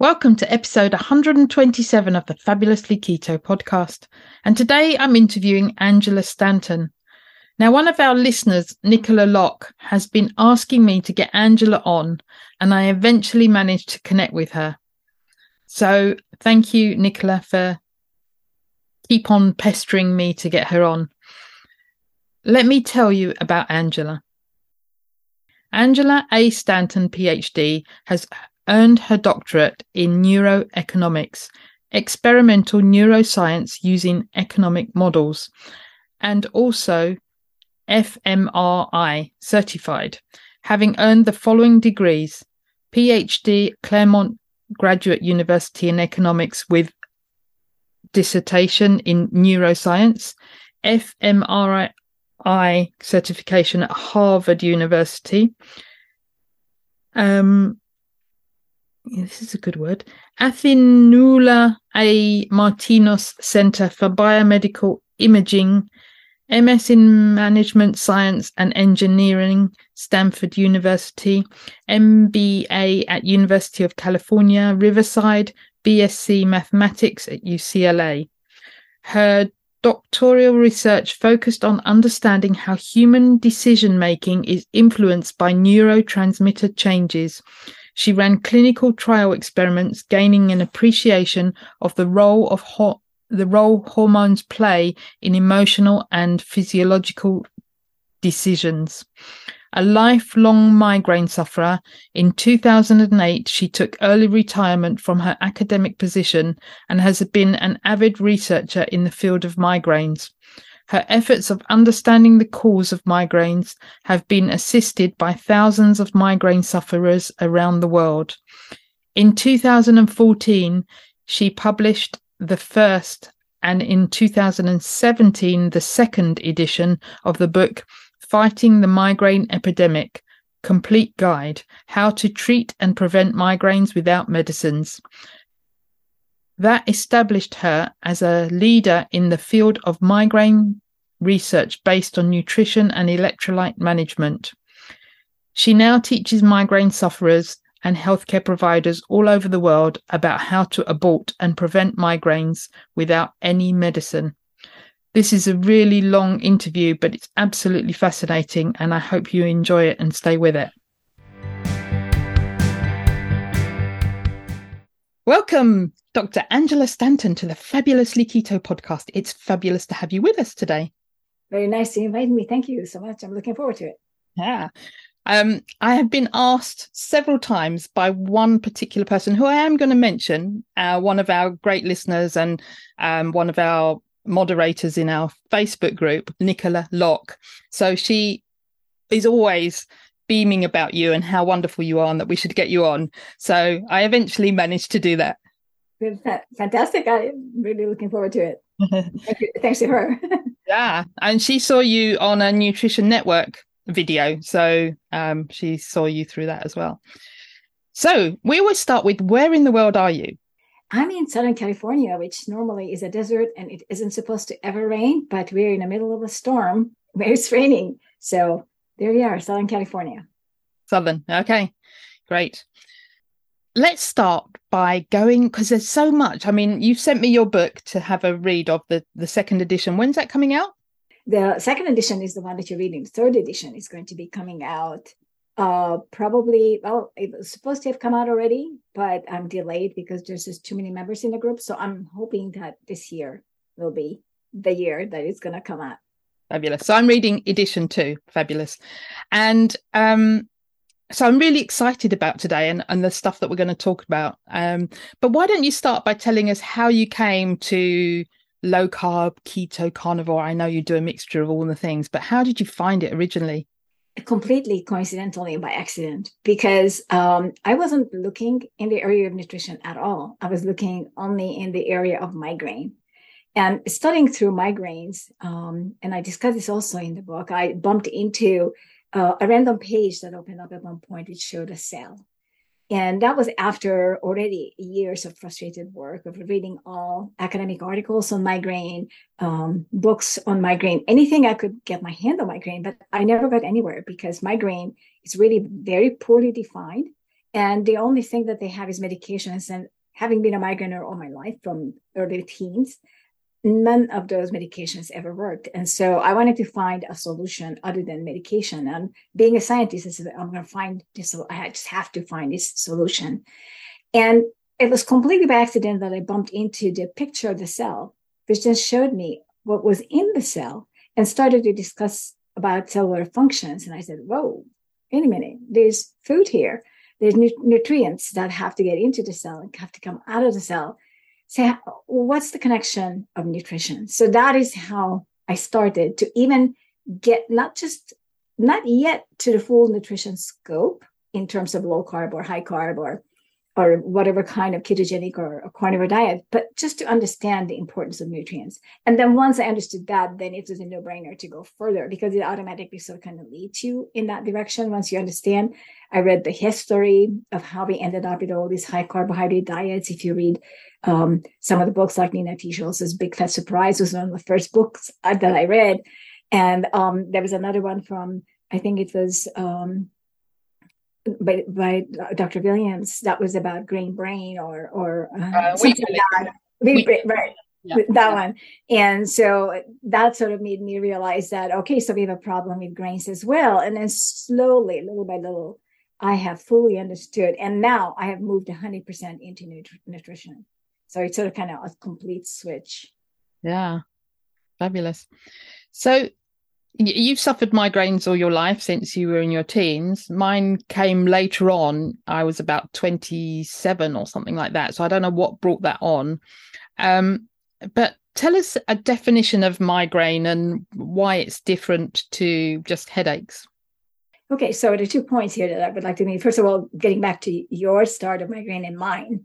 Welcome to episode 127 of the Fabulously Keto podcast. And today I'm interviewing Angela Stanton. Now, one of our listeners, Nicola Locke, has been asking me to get Angela on, and I eventually managed to connect with her. So thank you, Nicola, for keep on pestering me to get her on. Let me tell you about Angela. Angela A. Stanton, PhD, has earned her doctorate in neuroeconomics, experimental neuroscience using economic models, and also FMRI certified, having earned the following degrees PhD Claremont Graduate University in Economics with dissertation in neuroscience, FMRI certification at Harvard University, um, this is a good word, Athinoula A. Martinos Center for Biomedical Imaging, MS in Management Science and Engineering, Stanford University, MBA at University of California, Riverside, BSc Mathematics at UCLA. Her doctoral research focused on understanding how human decision making is influenced by neurotransmitter changes she ran clinical trial experiments, gaining an appreciation of the role of ho- the role hormones play in emotional and physiological decisions. A lifelong migraine sufferer, in 2008 she took early retirement from her academic position and has been an avid researcher in the field of migraines. Her efforts of understanding the cause of migraines have been assisted by thousands of migraine sufferers around the world. In 2014, she published the first and in 2017 the second edition of the book Fighting the Migraine Epidemic Complete Guide How to Treat and Prevent Migraines Without Medicines. That established her as a leader in the field of migraine research based on nutrition and electrolyte management. She now teaches migraine sufferers and healthcare providers all over the world about how to abort and prevent migraines without any medicine. This is a really long interview, but it's absolutely fascinating, and I hope you enjoy it and stay with it. Welcome, Dr. Angela Stanton, to the Fabulously Keto podcast. It's fabulous to have you with us today. Very nice to invite me. Thank you so much. I'm looking forward to it. Yeah. Um, I have been asked several times by one particular person who I am going to mention, uh, one of our great listeners and um, one of our moderators in our Facebook group, Nicola Locke. So she is always beaming about you and how wonderful you are and that we should get you on. So I eventually managed to do that. Fantastic. I'm really looking forward to it. Thank you. Thanks to her. yeah. And she saw you on a Nutrition Network video. So um, she saw you through that as well. So we always start with where in the world are you? I'm in Southern California, which normally is a desert and it isn't supposed to ever rain, but we're in the middle of a storm where it's raining. So there we are, Southern California. Southern. Okay, great. Let's start by going because there's so much. I mean, you've sent me your book to have a read of the the second edition. When's that coming out? The second edition is the one that you're reading. The third edition is going to be coming out Uh, probably, well, it was supposed to have come out already, but I'm delayed because there's just too many members in the group. So I'm hoping that this year will be the year that it's going to come out. Fabulous. So I'm reading edition two. Fabulous. And um, so I'm really excited about today and, and the stuff that we're going to talk about. Um, but why don't you start by telling us how you came to low carb, keto, carnivore? I know you do a mixture of all the things, but how did you find it originally? Completely coincidentally by accident, because um, I wasn't looking in the area of nutrition at all. I was looking only in the area of migraine. And studying through migraines, um, and I discuss this also in the book, I bumped into uh, a random page that opened up at one point, which showed a cell. And that was after already years of frustrated work of reading all academic articles on migraine, um, books on migraine, anything I could get my hand on migraine, but I never got anywhere because migraine is really very poorly defined. And the only thing that they have is medications. And having been a migrainer all my life from early teens, none of those medications ever worked. And so I wanted to find a solution other than medication. And being a scientist, I said, I'm going to find this. I just have to find this solution. And it was completely by accident that I bumped into the picture of the cell, which just showed me what was in the cell and started to discuss about cellular functions. And I said, whoa, wait a minute, there's food here. There's nu- nutrients that have to get into the cell and have to come out of the cell say what's the connection of nutrition? So that is how i started to even get not just not yet to the full nutrition scope in terms of low carb or high carb or or whatever kind of ketogenic or, or carnivore diet, but just to understand the importance of nutrients. And then once I understood that, then it was a no brainer to go further because it automatically sort of kind of leads you in that direction. Once you understand, I read the history of how we ended up with all these high carbohydrate diets. If you read um, some of the books like Nina Teicholz's Big Fat Surprise was one of the first books uh, that I read. And um, there was another one from, I think it was, um, by, by Dr. Williams that was about green brain or or uh, uh, something like that. We, we, right. Yeah. That one. And so that sort of made me realize that, okay, so we have a problem with grains as well. And then slowly, little by little, I have fully understood. And now I have moved 100% into nutri- nutrition. So it's sort of kind of a complete switch. Yeah. Fabulous. So you've suffered migraines all your life since you were in your teens. Mine came later on. I was about 27 or something like that. So I don't know what brought that on. Um, but tell us a definition of migraine and why it's different to just headaches. Okay, so there are two points here that I would like to make. First of all, getting back to your start of migraine and mine.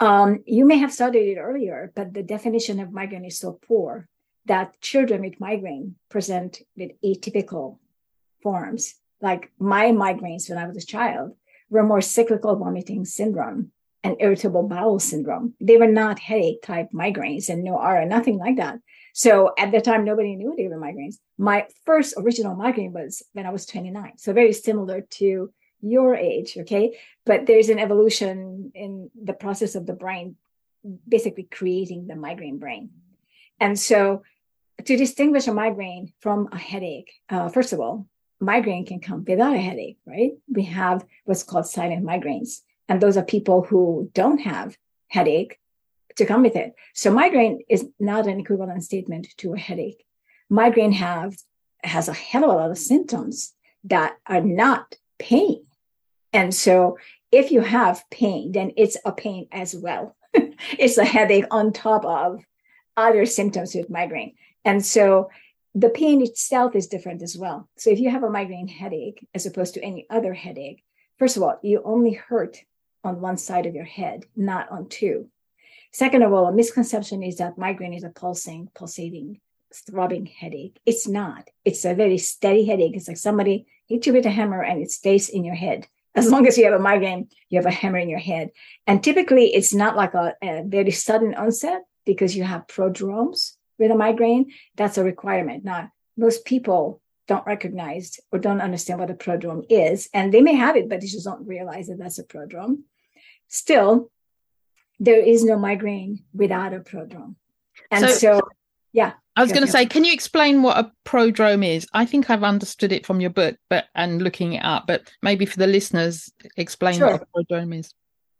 Um, you may have started it earlier, but the definition of migraine is so poor that children with migraine present with atypical forms. Like my migraines when I was a child were more cyclical vomiting syndrome and irritable bowel syndrome. They were not headache type migraines and no aura, nothing like that. So at the time, nobody knew they were migraines. My first original migraine was when I was 29. So very similar to your age. Okay. But there's an evolution in the process of the brain basically creating the migraine brain. And so to distinguish a migraine from a headache, uh, first of all, migraine can come without a headache, right? We have what's called silent migraines, and those are people who don't have headache to come with it. So migraine is not an equivalent statement to a headache. Migraine have has a hell of a lot of symptoms that are not pain. And so if you have pain, then it's a pain as well. it's a headache on top of other symptoms with migraine. And so the pain itself is different as well. So if you have a migraine headache as opposed to any other headache, first of all, you only hurt on one side of your head, not on two. Second of all, a misconception is that migraine is a pulsing, pulsating, throbbing headache. It's not. It's a very steady headache. It's like somebody hit you with a hammer and it stays in your head. As long as you have a migraine, you have a hammer in your head. And typically, it's not like a, a very sudden onset because you have prodromes with a migraine, that's a requirement. Now, most people don't recognize or don't understand what a prodrome is, and they may have it, but they just don't realize that that's a prodrome. Still, there is no migraine without a prodrome. And so, so yeah. I was going to say, can you explain what a prodrome is? I think I've understood it from your book, but and looking it up, but maybe for the listeners, explain sure. what a prodrome is.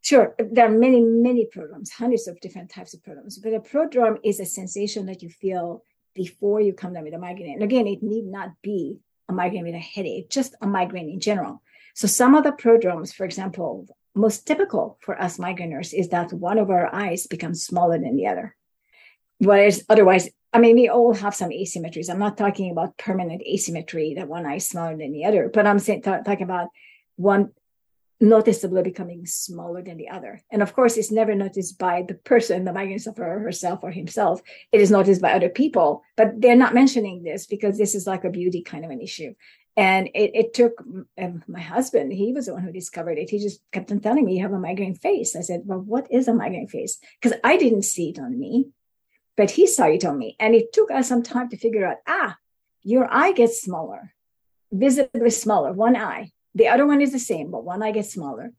Sure, there are many, many prodromes, hundreds of different types of prodromes. But a prodrome is a sensation that you feel before you come down with a migraine. And again, it need not be a migraine with a headache, just a migraine in general. So some of the prodromes, for example, most typical for us migraineurs is that one of our eyes becomes smaller than the other. Whereas otherwise I mean, we all have some asymmetries. I'm not talking about permanent asymmetry that one eye is smaller than the other, but I'm saying, talking about one noticeably becoming smaller than the other. And of course, it's never noticed by the person, the migraine sufferer herself or himself. It is noticed by other people, but they're not mentioning this because this is like a beauty kind of an issue. And it, it took um, my husband, he was the one who discovered it. He just kept on telling me, you have a migraine face. I said, well, what is a migraine face? Because I didn't see it on me but he saw it on me. And it took us some time to figure out ah, your eye gets smaller, visibly smaller, one eye. The other one is the same, but one eye gets smaller.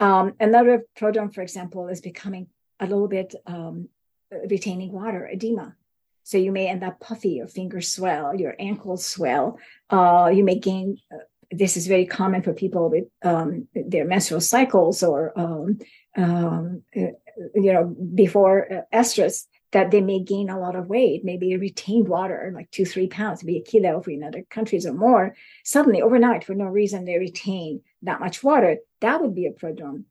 Um, another prodrome, for example, is becoming a little bit um, retaining water, edema. So you may end up puffy, your fingers swell, your ankles swell. Uh, you may gain. Uh, this is very common for people with um, their menstrual cycles or um, um, uh, you know before uh, estrus that they may gain a lot of weight, maybe retained water, like two, three pounds, maybe a kilo we in other countries or more. Suddenly, overnight, for no reason, they retain that much water. That would be a prodrome.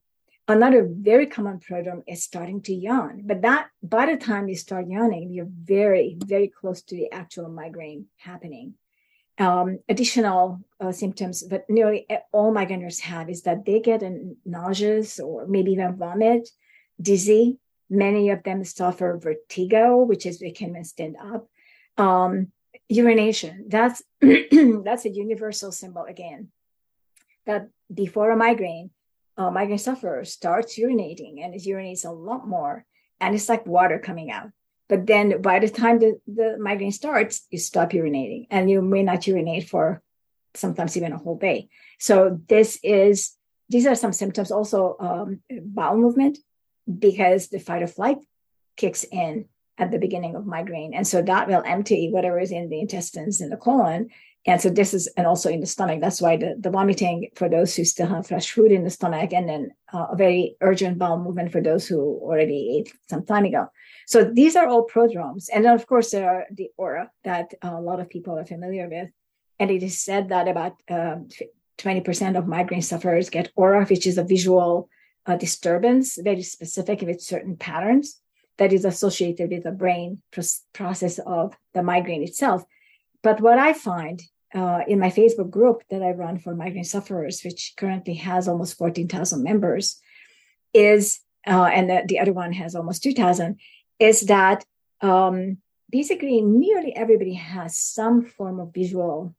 Another very common prodrome is starting to yawn. But that by the time you start yawning, you're very, very close to the actual migraine happening. Um, additional uh, symptoms that nearly all migraineurs have is that they get nauseous or maybe even vomit, dizzy, Many of them suffer vertigo, which is they can stand up. Um, urination, that's that's a universal symbol again. That before a migraine, a migraine sufferer starts urinating and it urinates a lot more, and it's like water coming out. But then by the time the, the migraine starts, you stop urinating and you may not urinate for sometimes even a whole day. So this is these are some symptoms. Also, um, bowel movement because the fight or flight kicks in at the beginning of migraine. And so that will empty whatever is in the intestines in the colon. And so this is, and also in the stomach. That's why the, the vomiting for those who still have fresh food in the stomach, and then uh, a very urgent bowel movement for those who already ate some time ago. So these are all prodromes. And then, of course, there are the aura that a lot of people are familiar with. And it is said that about uh, 20% of migraine sufferers get aura, which is a visual a disturbance very specific with certain patterns that is associated with the brain process of the migraine itself. But what I find uh, in my Facebook group that I run for migraine sufferers, which currently has almost 14,000 members, is, uh, and the, the, other one has almost 2,000, is that um, basically nearly everybody has some form of visual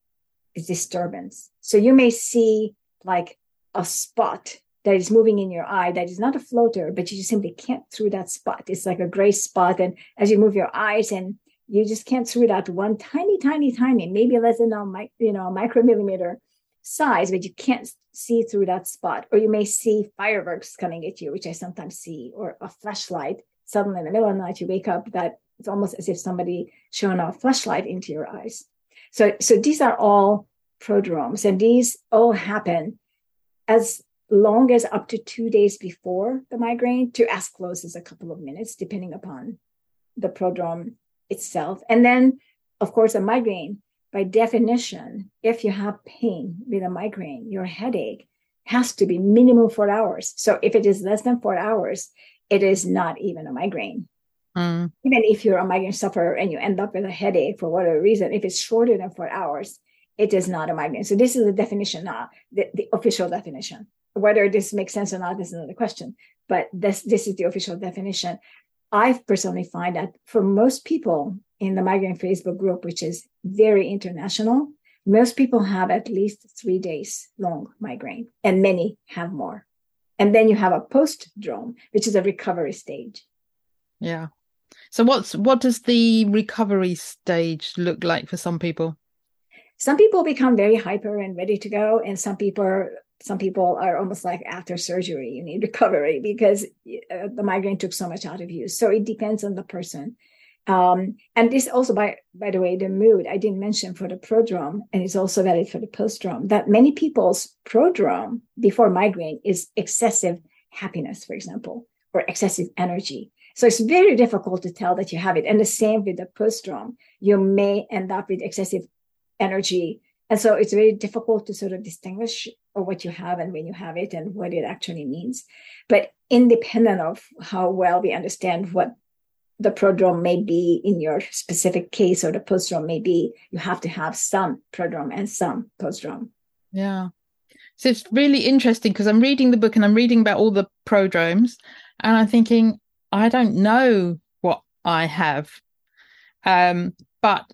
disturbance. So you may see like a spot that is moving in your eye that is not a floater, but you just simply can't through that spot. It's like a gray spot. And as you move your eyes and you just can't through that one tiny, tiny, tiny, maybe less than a mic, you know, a micromillimeter size, but you can't see through that spot. Or you may see fireworks coming at you, which I sometimes see, or a flashlight. Suddenly in the middle of the night, you wake up that it's almost as if somebody shone a flashlight into your eyes. So, so these are all prodromes, and these all happen as long as up to two days before the migraine to as close as a couple of minutes, depending upon the prodrome itself. And then, of course, a migraine, by definition, if you have pain with a migraine, your headache has to be minimum four hours. So if it is less than four hours, it is not even a migraine. Mm. Even if you're a migraine sufferer and you end up with a headache for whatever reason, if it's shorter than four hours, it is not a migraine. So this is the definition, uh, the, the official definition whether this makes sense or not is another question but this this is the official definition. I personally find that for most people in the migraine facebook group which is very international most people have at least three days long migraine and many have more. And then you have a post-drome which is a recovery stage. Yeah. So what's what does the recovery stage look like for some people? Some people become very hyper and ready to go and some people some people are almost like after surgery, you need recovery because uh, the migraine took so much out of you. So it depends on the person. Um, and this also, by by the way, the mood I didn't mention for the prodrome, and it's also valid for the postdrome. That many people's prodrome before migraine is excessive happiness, for example, or excessive energy. So it's very difficult to tell that you have it. And the same with the postdrome, you may end up with excessive energy. And so it's very difficult to sort of distinguish what you have and when you have it and what it actually means. But independent of how well we understand what the prodrome may be in your specific case or the postdrome may be, you have to have some prodrome and some postdrome. Yeah. So it's really interesting because I'm reading the book and I'm reading about all the prodromes and I'm thinking, I don't know what I have. Um, but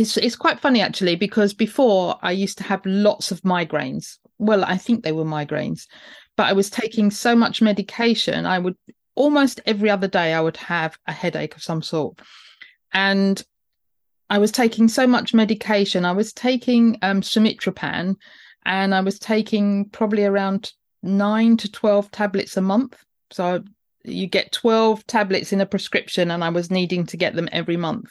it's it's quite funny actually because before I used to have lots of migraines. Well, I think they were migraines, but I was taking so much medication. I would almost every other day I would have a headache of some sort, and I was taking so much medication. I was taking um, sumatriptan, and I was taking probably around nine to twelve tablets a month. So you get 12 tablets in a prescription and i was needing to get them every month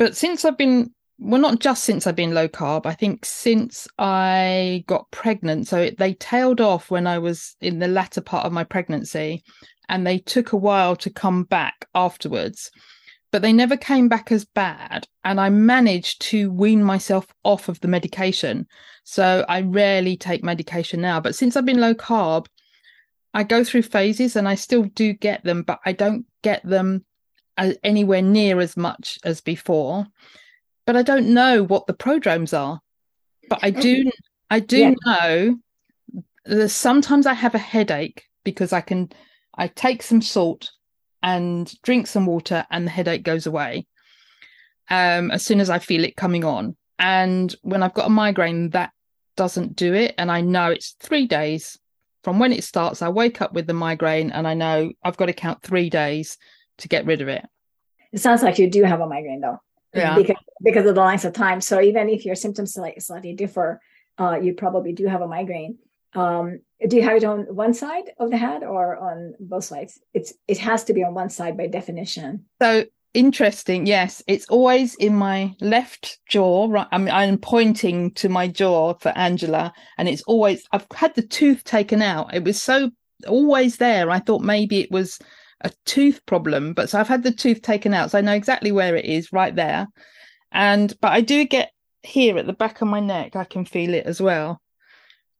but since i've been well not just since i've been low carb i think since i got pregnant so they tailed off when i was in the latter part of my pregnancy and they took a while to come back afterwards. But they never came back as bad and i managed to wean myself off of the medication. So i rarely take medication now but since i've been low carb I go through phases and I still do get them, but I don't get them anywhere near as much as before. But I don't know what the prodromes are. But I do, I do yeah. know that sometimes I have a headache because I can, I take some salt and drink some water and the headache goes away um, as soon as I feel it coming on. And when I've got a migraine, that doesn't do it. And I know it's three days from when it starts, I wake up with the migraine and I know I've got to count three days to get rid of it. It sounds like you do have a migraine though. Yeah. Because, because of the length of time. So even if your symptoms slightly, differ, uh, you probably do have a migraine. Um, do you have it on one side of the head or on both sides? It's it has to be on one side by definition. So interesting yes it's always in my left jaw right I mean, i'm pointing to my jaw for angela and it's always i've had the tooth taken out it was so always there i thought maybe it was a tooth problem but so i've had the tooth taken out so i know exactly where it is right there and but i do get here at the back of my neck i can feel it as well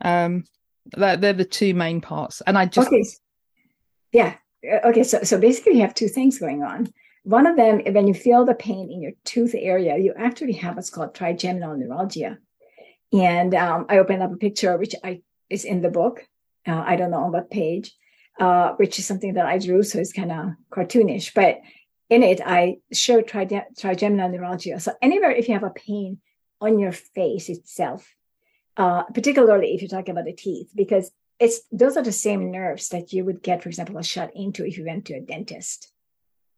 um they're, they're the two main parts and i just okay yeah okay so so basically you have two things going on one of them, when you feel the pain in your tooth area, you actually have what's called trigeminal neuralgia. And um, I opened up a picture, which I is in the book. Uh, I don't know on what page, uh, which is something that I drew, so it's kind of cartoonish. But in it, I show tri- trigeminal neuralgia. So anywhere if you have a pain on your face itself, uh, particularly if you're talking about the teeth, because it's those are the same nerves that you would get, for example, a shot into if you went to a dentist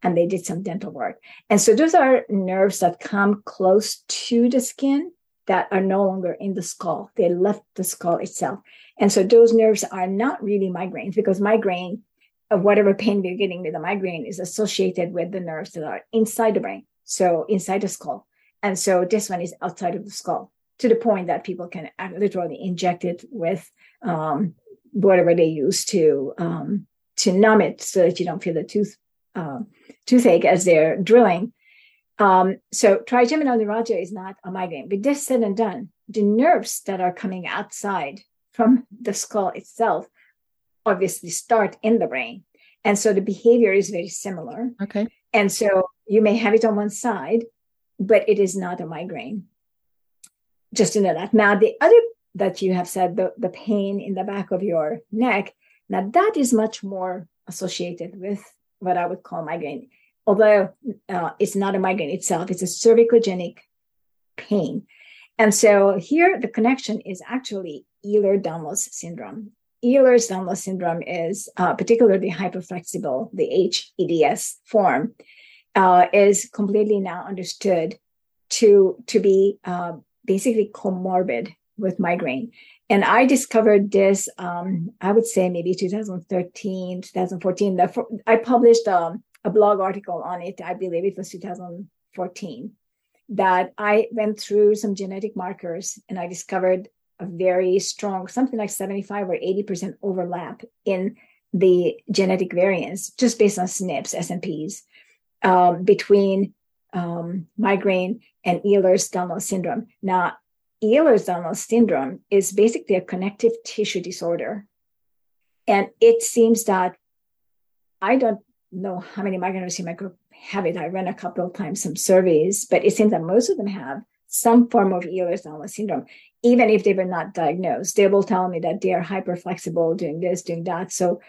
and they did some dental work. And so those are nerves that come close to the skin that are no longer in the skull. They left the skull itself. And so those nerves are not really migraines because migraine, of whatever pain we're getting with the migraine, is associated with the nerves that are inside the brain. So inside the skull. And so this one is outside of the skull to the point that people can literally inject it with um, whatever they use to um, to numb it so that you don't feel the tooth uh, toothache as they're drilling. Um, so trigeminal neuralgia is not a migraine. But this said and done, the nerves that are coming outside from the skull itself obviously start in the brain. And so the behavior is very similar. Okay. And so you may have it on one side, but it is not a migraine. Just to know that. Now, the other that you have said, the, the pain in the back of your neck, now that is much more associated with what I would call migraine. Although uh, it's not a migraine itself, it's a cervicogenic pain. And so here the connection is actually Ehlers-Danlos syndrome. Ehlers-Danlos syndrome is uh, particularly hyperflexible, the HEDS form, uh, is completely now understood to, to be uh, basically comorbid with migraine. And I discovered this, um, I would say maybe 2013, 2014. I published um, a blog article on it. I believe it was 2014 that I went through some genetic markers and I discovered a very strong, something like 75 or 80% overlap in the genetic variants just based on SNPs, SNPs, um, between um, migraine and Ehlers-Danlos syndrome. Now, Ehlers-Danlos syndrome is basically a connective tissue disorder. And it seems that I don't know how many migraineurs in my group have it. I ran a couple of times some surveys, but it seems that most of them have some form of Ehlers-Danlos syndrome, even if they were not diagnosed. They will tell me that they are hyper flexible, doing this, doing that. So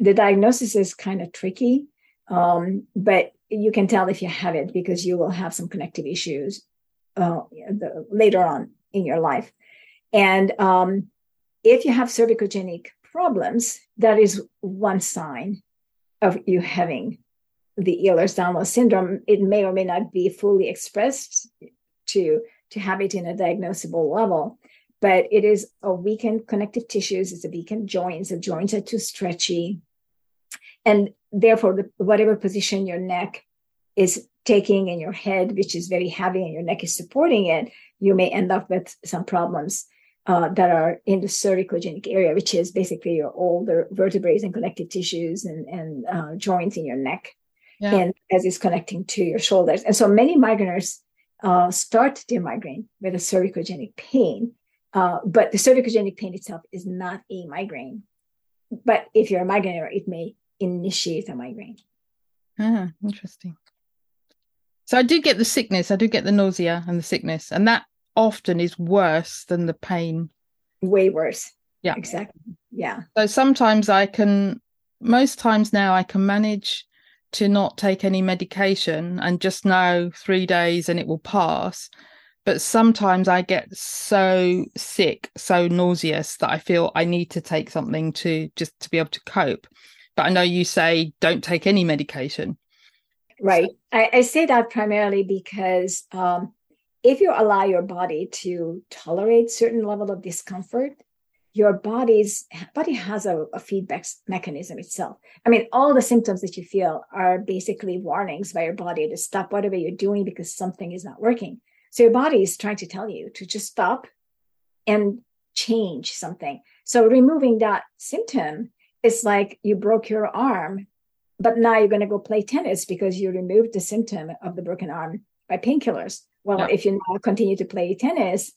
the diagnosis is kind of tricky, um, but you can tell if you have it because you will have some connective issues uh, the, later on in your life. And um, if you have cervicogenic problems, that is one sign of you having the Ehlers-Danlos syndrome. It may or may not be fully expressed to to have it in a diagnosable level, but it is a weakened connective tissues. It's a weakened joints. The joints are too stretchy, and therefore, the, whatever position your neck is taking in your head, which is very heavy, and your neck is supporting it, you may end up with some problems uh, that are in the cervicogenic area, which is basically your older vertebrae and connective tissues and, and uh, joints in your neck, yeah. and as it's connecting to your shoulders. And so many migraineurs uh, start their migraine with a cervicogenic pain, uh, but the cervicogenic pain itself is not a migraine. But if you're a migraineur, it may initiate a migraine. Ah, interesting. So I do get the sickness, I do get the nausea and the sickness, and that often is worse than the pain. Way worse. Yeah. Exactly. Yeah. So sometimes I can, most times now, I can manage to not take any medication and just know three days and it will pass. But sometimes I get so sick, so nauseous that I feel I need to take something to just to be able to cope. But I know you say don't take any medication. Right. I, I say that primarily because um, if you allow your body to tolerate certain level of discomfort your body's body has a, a, feedback mechanism itself. I mean all the symptoms that you feel are basically warnings by your body to stop whatever you're doing because something is not working. So your body is trying to tell you to just stop and change something. So removing that symptom is like you broke your arm but now you're going to go play tennis because you removed the symptom of the broken arm by painkillers. Well, yeah. if you now continue to play tennis,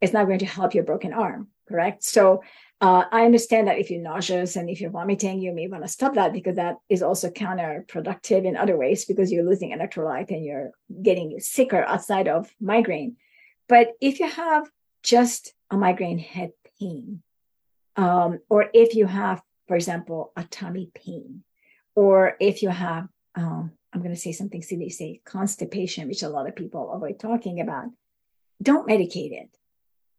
it's not going to help your broken arm, correct? So uh, I understand that if you're nauseous and if you're vomiting, you may want to stop that because that is also counterproductive in other ways because you're losing electrolyte and you're getting sicker outside of migraine. But if you have just a migraine head pain, um, or if you have, for example, a tummy pain, or if you have um, I'm going to say something silly, say constipation, which a lot of people avoid talking about. Don't medicate it.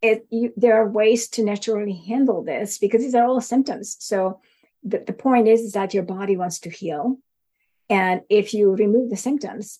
It, you, there are ways to naturally handle this because these are all symptoms. So the, the point is, is that your body wants to heal. And if you remove the symptoms,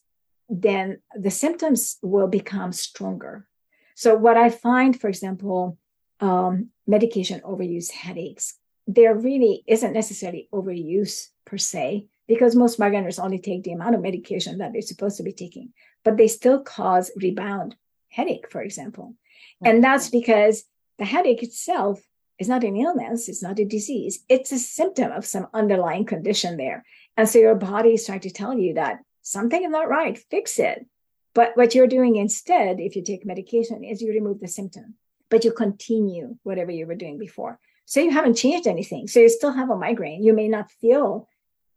then the symptoms will become stronger. So what I find, for example, um, medication overuse headaches, there really isn't necessarily overuse per se because most migraineurs only take the amount of medication that they're supposed to be taking, but they still cause rebound headache, for example. And that's because the headache itself is not an illness, it's not a disease, it's a symptom of some underlying condition there. And so your body is trying to tell you that something is not right, fix it. But what you're doing instead, if you take medication, is you remove the symptom, but you continue whatever you were doing before. So you haven't changed anything. So you still have a migraine. You may not feel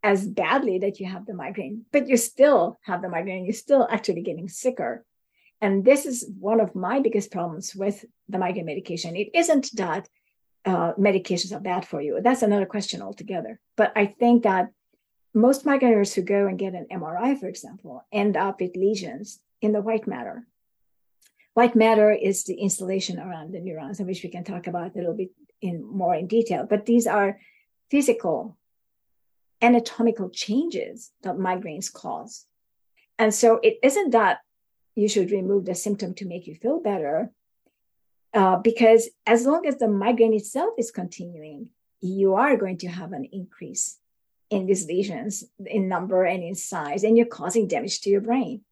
as badly that you have the migraine, but you still have the migraine. You're still actually getting sicker. And this is one of my biggest problems with the migraine medication. It isn't that uh, medications are bad for you. That's another question altogether. But I think that most migraineurs who go and get an MRI, for example, end up with lesions in the white matter. White matter is the installation around the neurons, which we can talk about a little bit in more in detail. But these are physical anatomical changes that migraines cause. And so it isn't that you should remove the symptom to make you feel better, uh, because as long as the migraine itself is continuing, you are going to have an increase in these lesions in number and in size, and you're causing damage to your brain.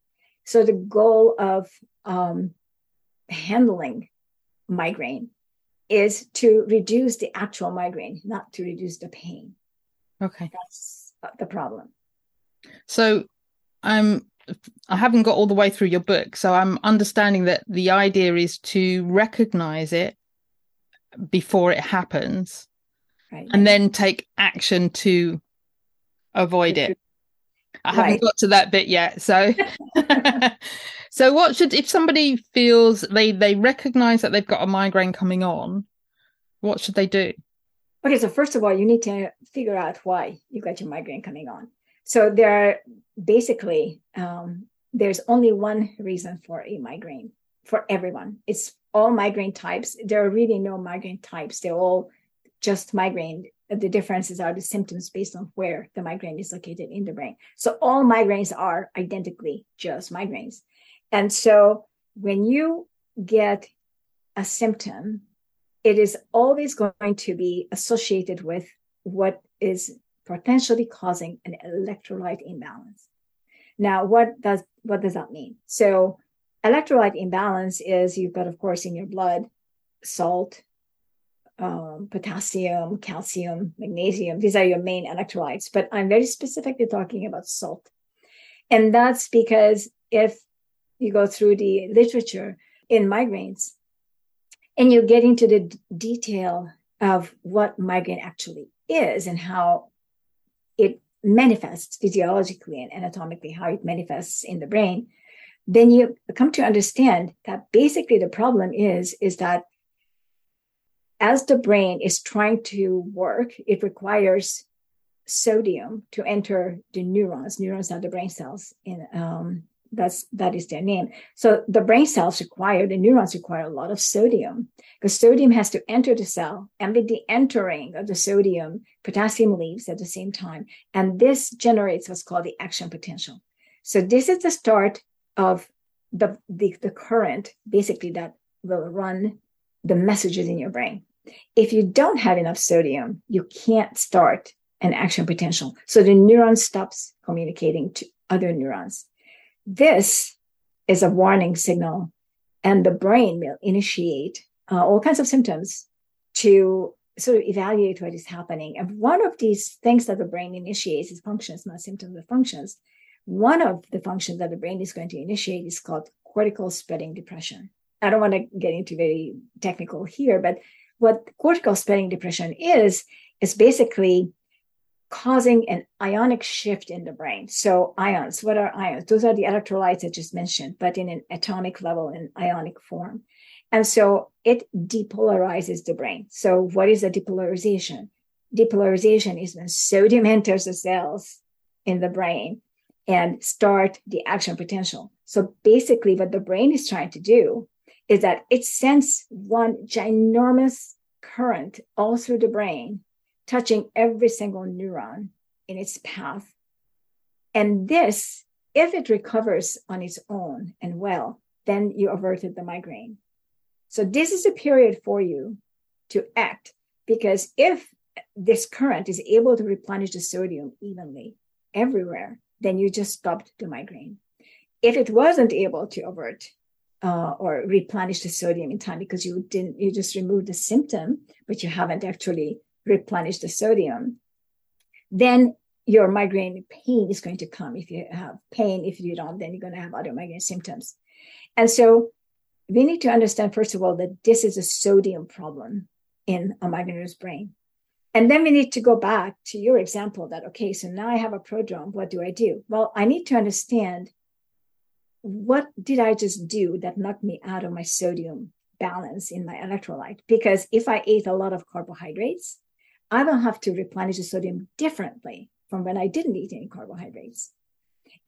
So the goal of um, handling migraine is to reduce the actual migraine, not to reduce the pain. Okay. That's the problem. So I'm I haven't got all the way through your book, so I'm understanding that the idea is to recognize it before it happens right. and then take action to avoid it. I haven't right. got to that bit yet. So so what should if somebody feels they they recognize that they've got a migraine coming on, what should they do? Okay, so first of all, you need to figure out why you got your migraine coming on. So there are basically um, there's only one reason for a migraine for everyone. It's all migraine types. There are really no migraine types. They're all just migraine. The differences are the symptoms based on where the migraine is located in the brain. So all migraines are identically just migraines. And so when you get a symptom, it is always going to be associated with what is potentially causing an electrolyte imbalance. Now, what does what does that mean? So, electrolyte imbalance is you've got, of course, in your blood salt, um, potassium, calcium, magnesium. These are your main electrolytes, but I'm very specifically talking about salt, and that's because if you go through the literature in migraines, and you get into the d- detail of what migraine actually is and how it manifests physiologically and anatomically, how it manifests in the brain, then you come to understand that basically the problem is is that as the brain is trying to work, it requires sodium to enter the neurons. Neurons are the brain cells in um, that's that is their name. So the brain cells require the neurons require a lot of sodium because sodium has to enter the cell and with the entering of the sodium potassium leaves at the same time. And this generates what's called the action potential. So this is the start of the the, the current basically that will run the messages in your brain. If you don't have enough sodium you can't start an action potential. So the neuron stops communicating to other neurons this is a warning signal, and the brain will initiate uh, all kinds of symptoms to sort of evaluate what is happening. And one of these things that the brain initiates is functions, not symptoms, but functions. One of the functions that the brain is going to initiate is called cortical spreading depression. I don't want to get into very technical here, but what cortical spreading depression is, is basically causing an ionic shift in the brain. So ions, what are ions? Those are the electrolytes I just mentioned, but in an atomic level in ionic form. And so it depolarizes the brain. So what is a depolarization? Depolarization is when sodium enters the cells in the brain and start the action potential. So basically what the brain is trying to do is that it sends one ginormous current all through the brain touching every single neuron in its path. And this, if it recovers on its own and well, then you averted the migraine. So this is a period for you to act because if this current is able to replenish the sodium evenly everywhere, then you just stopped the migraine. If it wasn't able to avert uh, or replenish the sodium in time because you didn't, you just removed the symptom, but you haven't actually replenish the sodium, then your migraine pain is going to come. If you have pain, if you don't, then you're going to have other migraine symptoms. And so we need to understand, first of all, that this is a sodium problem in a migraine's brain. And then we need to go back to your example that, okay, so now I have a prodrome. What do I do? Well, I need to understand what did I just do that knocked me out of my sodium balance in my electrolyte? Because if I ate a lot of carbohydrates, I will have to replenish the sodium differently from when I didn't eat any carbohydrates.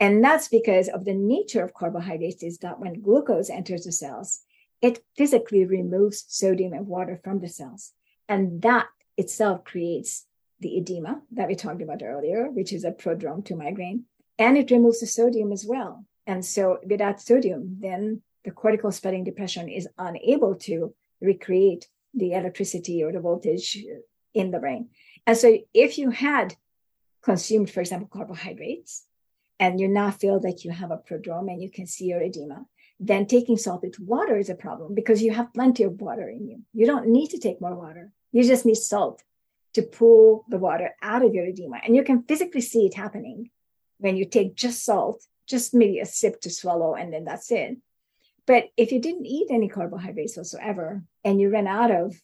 And that's because of the nature of carbohydrates is that when glucose enters the cells, it physically removes sodium and water from the cells. And that itself creates the edema that we talked about earlier, which is a prodrome to migraine. And it removes the sodium as well. And so without sodium, then the cortical spreading depression is unable to recreate the electricity or the voltage in the brain. And so if you had consumed, for example, carbohydrates, and you now feel that you have a prodrome and you can see your edema, then taking salt with water is a problem because you have plenty of water in you. You don't need to take more water. You just need salt to pull the water out of your edema. And you can physically see it happening when you take just salt, just maybe a sip to swallow, and then that's it. But if you didn't eat any carbohydrates whatsoever and you ran out of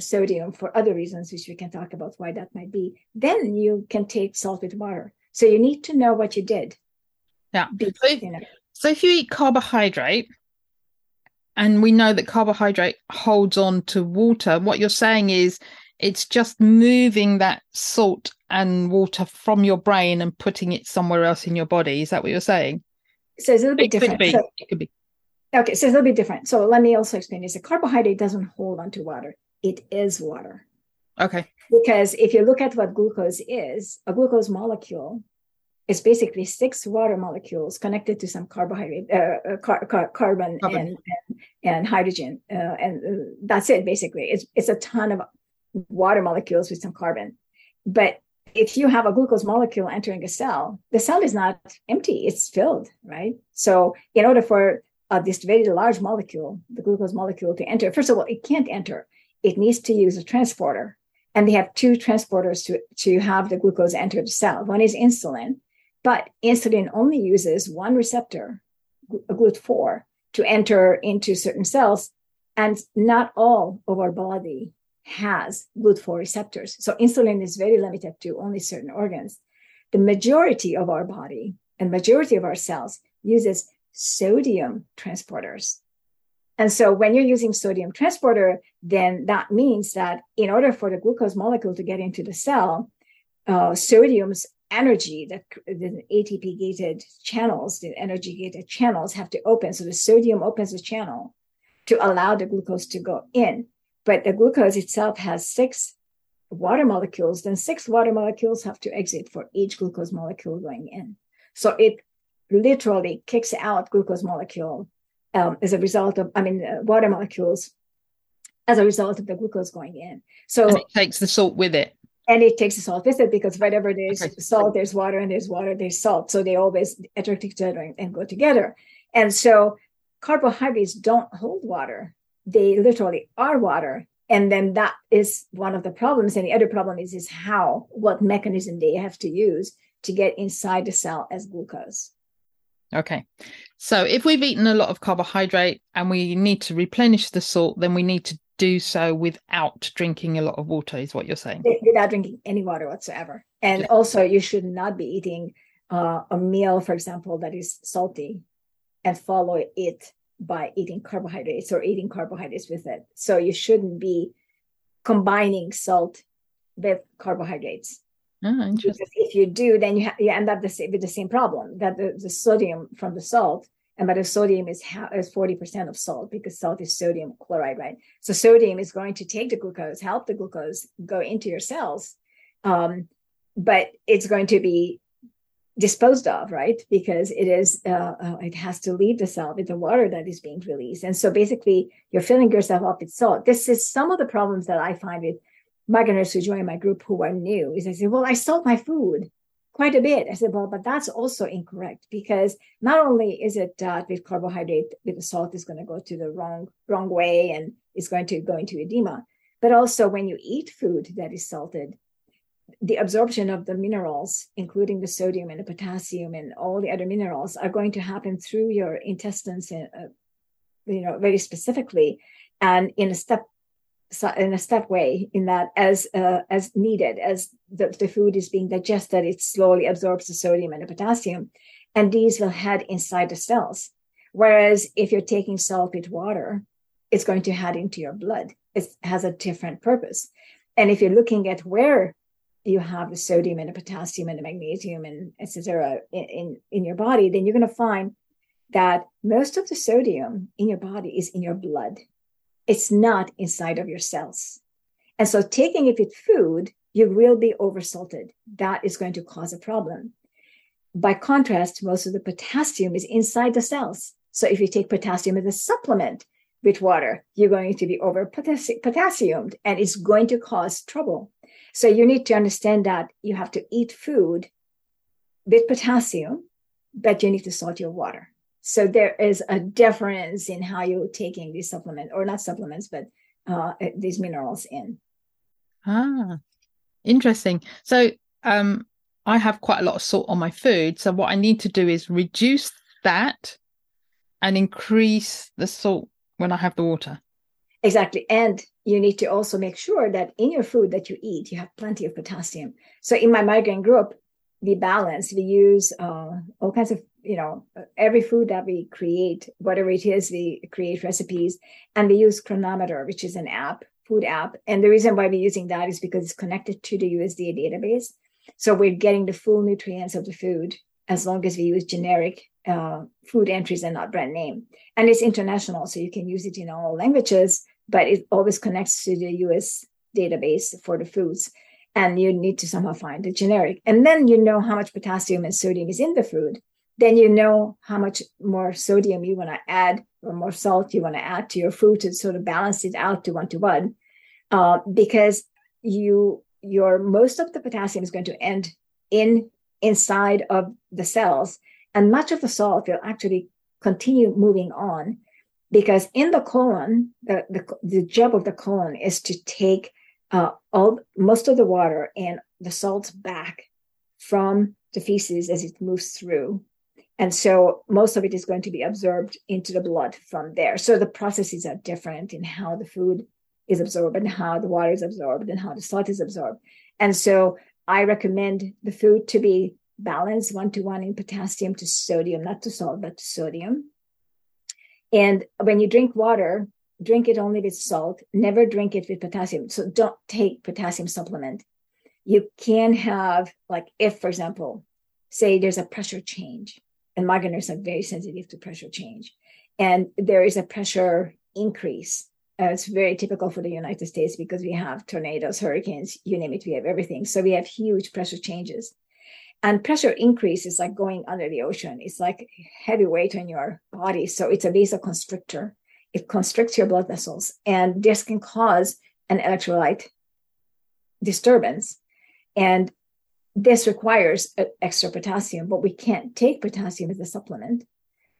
sodium for other reasons, which we can talk about why that might be, then you can take salt with water. So you need to know what you did. Yeah. so, if, you know. so if you eat carbohydrate, and we know that carbohydrate holds on to water, what you're saying is it's just moving that salt and water from your brain and putting it somewhere else in your body. Is that what you're saying? So it's a little bit it different. Could so, it could be. Okay, so it's a little bit different. So let me also explain this. A carbohydrate doesn't hold onto water. It is water. Okay. Because if you look at what glucose is, a glucose molecule is basically six water molecules connected to some carbohydrate, uh, uh car- car- carbon, carbon, And, and, and hydrogen, uh, and uh, that's it. Basically, it's it's a ton of water molecules with some carbon. But if you have a glucose molecule entering a cell, the cell is not empty; it's filled, right? So, in order for uh, this very large molecule, the glucose molecule, to enter, first of all, it can't enter. It needs to use a transporter, and they have two transporters to to have the glucose enter the cell. One is insulin, but insulin only uses one receptor, a uh, GLUT4, to enter into certain cells. And not all of our body has GLUT4 receptors. So insulin is very limited to only certain organs. The majority of our body and majority of our cells uses sodium transporters. And so when you're using sodium transporter, then that means that in order for the glucose molecule to get into the cell, uh, sodium's energy the ATP gated channels, the energy gated channels have to open. So the sodium opens the channel to allow the glucose to go in. But the glucose itself has six water molecules, then six water molecules have to exit for each glucose molecule going in. So it literally kicks out glucose molecule um, as a result of, I mean, uh, water molecules as a result of the glucose going in. So and it takes the salt with it and it takes the salt with it because wherever there's okay. salt, there's water, and there's water, there's salt. So they always attract each other and go together. And so carbohydrates don't hold water; they literally are water. And then that is one of the problems. And the other problem is is how, what mechanism they have to use to get inside the cell as glucose. Okay. So if we've eaten a lot of carbohydrate and we need to replenish the salt, then we need to do so without drinking a lot of water, is what you're saying. Without drinking any water whatsoever. And yeah. also, you should not be eating uh, a meal, for example, that is salty and follow it by eating carbohydrates or eating carbohydrates with it. So you shouldn't be combining salt with carbohydrates. Oh, interesting. If you do, then you, ha- you end up the with the same problem that the, the sodium from the salt and but the sodium is ha- is 40% of salt because salt is sodium chloride, right? So sodium is going to take the glucose, help the glucose go into your cells, um, but it's going to be disposed of, right? Because it is uh, uh, it has to leave the cell with the water that is being released, and so basically you're filling yourself up with salt. This is some of the problems that I find with migraineurs who join my group who are new. Is I say, well, I salt my food quite a bit. I said, well, but that's also incorrect because not only is it that with carbohydrate, with the salt is going to go to the wrong wrong way and it's going to go into edema, but also when you eat food that is salted, the absorption of the minerals, including the sodium and the potassium and all the other minerals, are going to happen through your intestines, and, uh, you know, very specifically, and in a step in a step way in that as uh, as needed as the, the food is being digested it slowly absorbs the sodium and the potassium and these will head inside the cells. Whereas if you're taking salt with water it's going to head into your blood. It has a different purpose. And if you're looking at where you have the sodium and the potassium and the magnesium and etc in, in in your body then you're going to find that most of the sodium in your body is in your blood it's not inside of your cells. And so taking it food, you will be oversalted. That is going to cause a problem. By contrast, most of the potassium is inside the cells. So if you take potassium as a supplement with water, you're going to be over potassiumed and it's going to cause trouble. So you need to understand that you have to eat food with potassium, but you need to salt your water. So there is a difference in how you're taking these supplements, or not supplements, but uh, these minerals in. Ah, interesting. So um, I have quite a lot of salt on my food. So what I need to do is reduce that and increase the salt when I have the water. Exactly. And you need to also make sure that in your food that you eat, you have plenty of potassium. So in my migraine group, we balance, we use uh, all kinds of, you know, every food that we create, whatever it is, we create recipes and we use Cronometer which is an app, food app. And the reason why we're using that is because it's connected to the USDA database. So we're getting the full nutrients of the food as long as we use generic uh, food entries and not brand name. And it's international, so you can use it in all languages, but it always connects to the US database for the foods. And you need to somehow find the generic. And then you know how much potassium and sodium is in the food. Then you know how much more sodium you want to add or more salt you want to add to your food to sort of balance it out to one to one. Uh, because you your most of the potassium is going to end in inside of the cells and much of the salt will actually continue moving on because in the colon, the, the, the job of the colon is to take uh, all most of the water and the salts back from the feces as it moves through. And so most of it is going to be absorbed into the blood from there. So the processes are different in how the food is absorbed and how the water is absorbed and how the salt is absorbed. And so I recommend the food to be balanced one to one in potassium to sodium, not to salt, but to sodium. And when you drink water, drink it only with salt, never drink it with potassium. So don't take potassium supplement. You can have, like, if, for example, say there's a pressure change, and migraineurs are very sensitive to pressure change, and there is a pressure increase. Uh, it's very typical for the United States because we have tornadoes, hurricanes, you name it, we have everything. So we have huge pressure changes. And pressure increase is like going under the ocean. It's like heavy weight on your body. So it's a vasoconstrictor. It constricts your blood vessels. And this can cause an electrolyte disturbance. And this requires extra potassium, but we can't take potassium as a supplement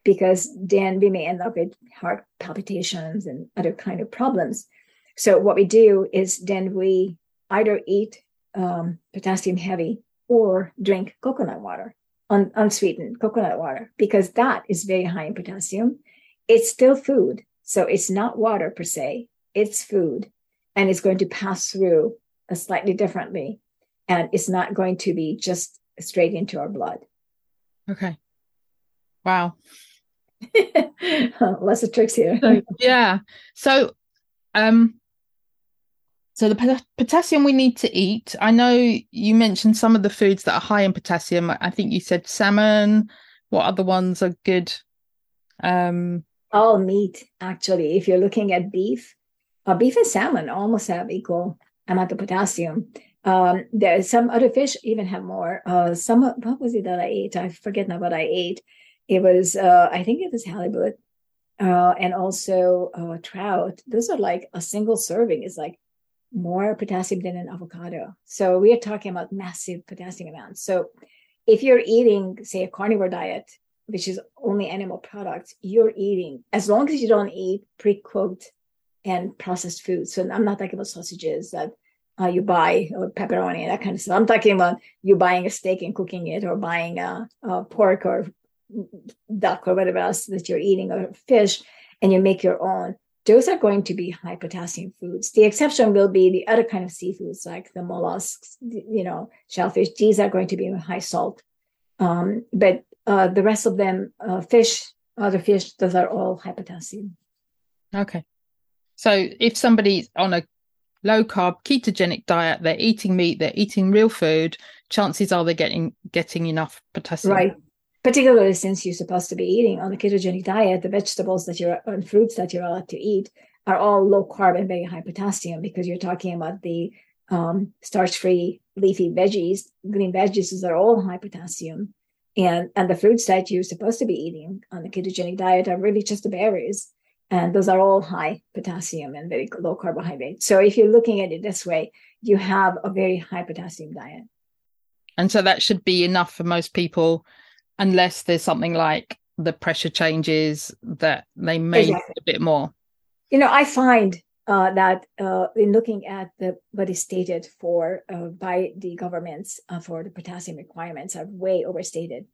because then we may end up with heart palpitations and other kind of problems. So what we do is then we either eat um, potassium heavy or drink coconut water, un- unsweetened coconut water, because that is very high in potassium. It's still food. So it's not water per se, it's food. And it's going to pass through a slightly differently. And it's not going to be just straight into our blood. Okay. Wow. Lots of tricks here. So, yeah. So, um, so the potassium we need to eat. I know you mentioned some of the foods that are high in potassium. I think you said salmon. What other ones are good? Um, all meat, actually. If you're looking at beef, uh, beef and salmon almost have equal amount of potassium. Um, there's some other fish even have more. Uh, some what was it that I ate? I forget now what I ate. It was uh, I think it was halibut, uh, and also uh, trout. Those are like a single serving is like more potassium than an avocado. So we are talking about massive potassium amounts. So if you're eating, say, a carnivore diet, which is only animal products, you're eating, as long as you don't eat pre cooked and processed foods. So I'm not talking about sausages that uh, you buy or pepperoni and that kind of stuff. I'm talking about you buying a steak and cooking it or buying a, a pork or duck or whatever else that you're eating or fish and you make your own those are going to be high potassium foods. The exception will be the other kind of seafoods like the mollusks, you know, shellfish. These are going to be high salt. Um, but uh, the rest of them, uh, fish, other fish, those are all high potassium. Okay. So if somebody's on a low carb ketogenic diet, they're eating meat, they're eating real food, chances are they're getting getting enough potassium. Right particularly since you're supposed to be eating on a ketogenic diet, the vegetables that you're and fruits that you're allowed to eat are all low carb and very high potassium because you're talking about the um, starch-free leafy veggies, green veggies are all high potassium. And and the fruits that you're supposed to be eating on the ketogenic diet are really just the berries And those are all high potassium and very low carbohydrate. So if you're looking at it this way, you have a very high potassium diet. And so that should be enough for most people, unless there's something like the pressure changes that they may exactly. need a bit more. You know, I find uh, that uh, in looking at the what is stated for uh, by the governments uh, for the potassium requirements are way overstated,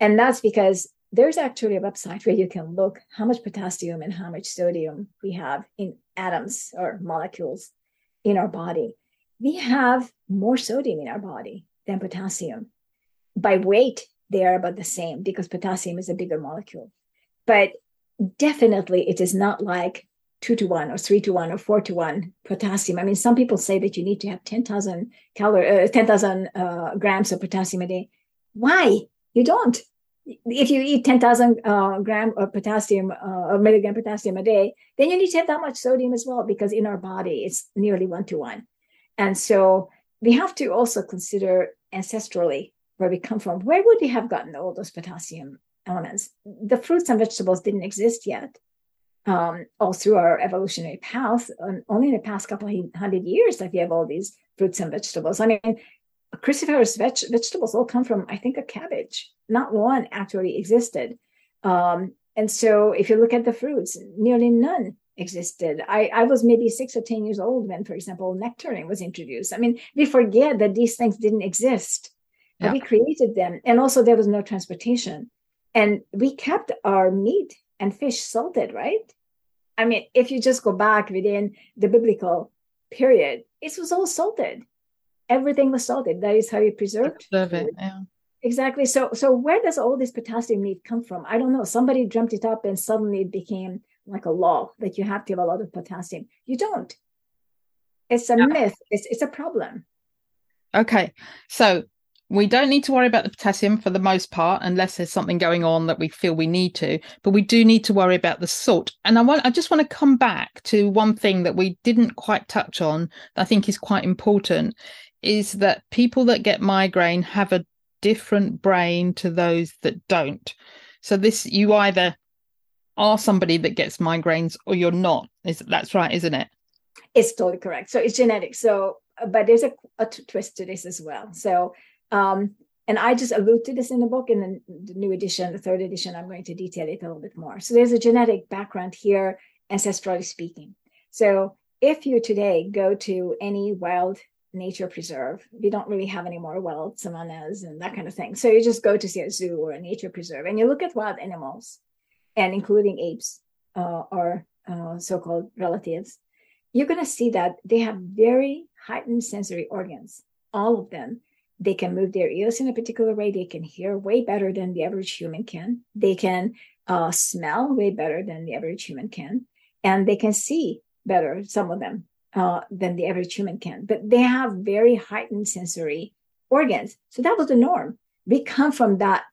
and that's because there's actually a website where you can look how much potassium and how much sodium we have in atoms or molecules in our body. We have more sodium in our body than potassium. By weight, they are about the same because potassium is a bigger molecule. But definitely, it is not like two to one or three to one or four to one potassium. I mean, some people say that you need to have 10,000 calories, uh, 10,000 uh, grams of potassium a day. Why? You don't if you eat 10,000 uh, gram of potassium uh, milligram potassium a day, then you need to have that much sodium as well because in our body it's nearly one to one. And so we have to also consider ancestrally where we come from. Where would we have gotten all those potassium elements? The fruits and vegetables didn't exist yet. Um, all through our evolutionary path, And only in the past couple hundred years that we have all these fruits and vegetables. I mean, cruciferous veg- vegetables all come from, I think, a cabbage. Not one actually existed. Um, and so if you look at the fruits, nearly none existed. I, I was maybe six or 10 years old when, for example, nectarine was introduced. I mean, we forget that these things didn't exist. Yeah. We created them. And also, there was no transportation. And we kept our meat and fish salted, right? I mean, if you just go back within the biblical period, it was all salted everything was salted. That is how you preserved. Preserve it, yeah. Exactly. So, so where does all this potassium need come from? I don't know. Somebody dreamt it up, and suddenly it became like a law that you have to have a lot of potassium. You don't. It's a myth. It's it's a problem. Okay, so we don't need to worry about the potassium for the most part unless there's something going on that we feel we need to but we do need to worry about the salt and i want i just want to come back to one thing that we didn't quite touch on that i think is quite important is that people that get migraine have a different brain to those that don't. So this you either are somebody that gets migraines or you're not. Is that's right, isn't it? It's totally correct. So it's genetic. So, uh, but there's a, a twist to this as well. So, um, and I just allude to this in the book. In the, the new edition, the third edition, I'm going to detail it a little bit more. So there's a genetic background here, ancestrally speaking. So if you today go to any wild nature preserve. We don't really have any more wild savannas and that kind of thing. So you just go to see a zoo or a nature preserve and you look at wild animals, and including apes uh, or uh, so-called relatives. You're going to see that they have very heightened sensory organs. All of them. They can move their ears in a particular way. They can hear way better than the average human can. They can uh, smell way better than the average human can, and they can see better. Some of them uh, than the average human can, but they have very heightened sensory organs. So that was the norm. We come from that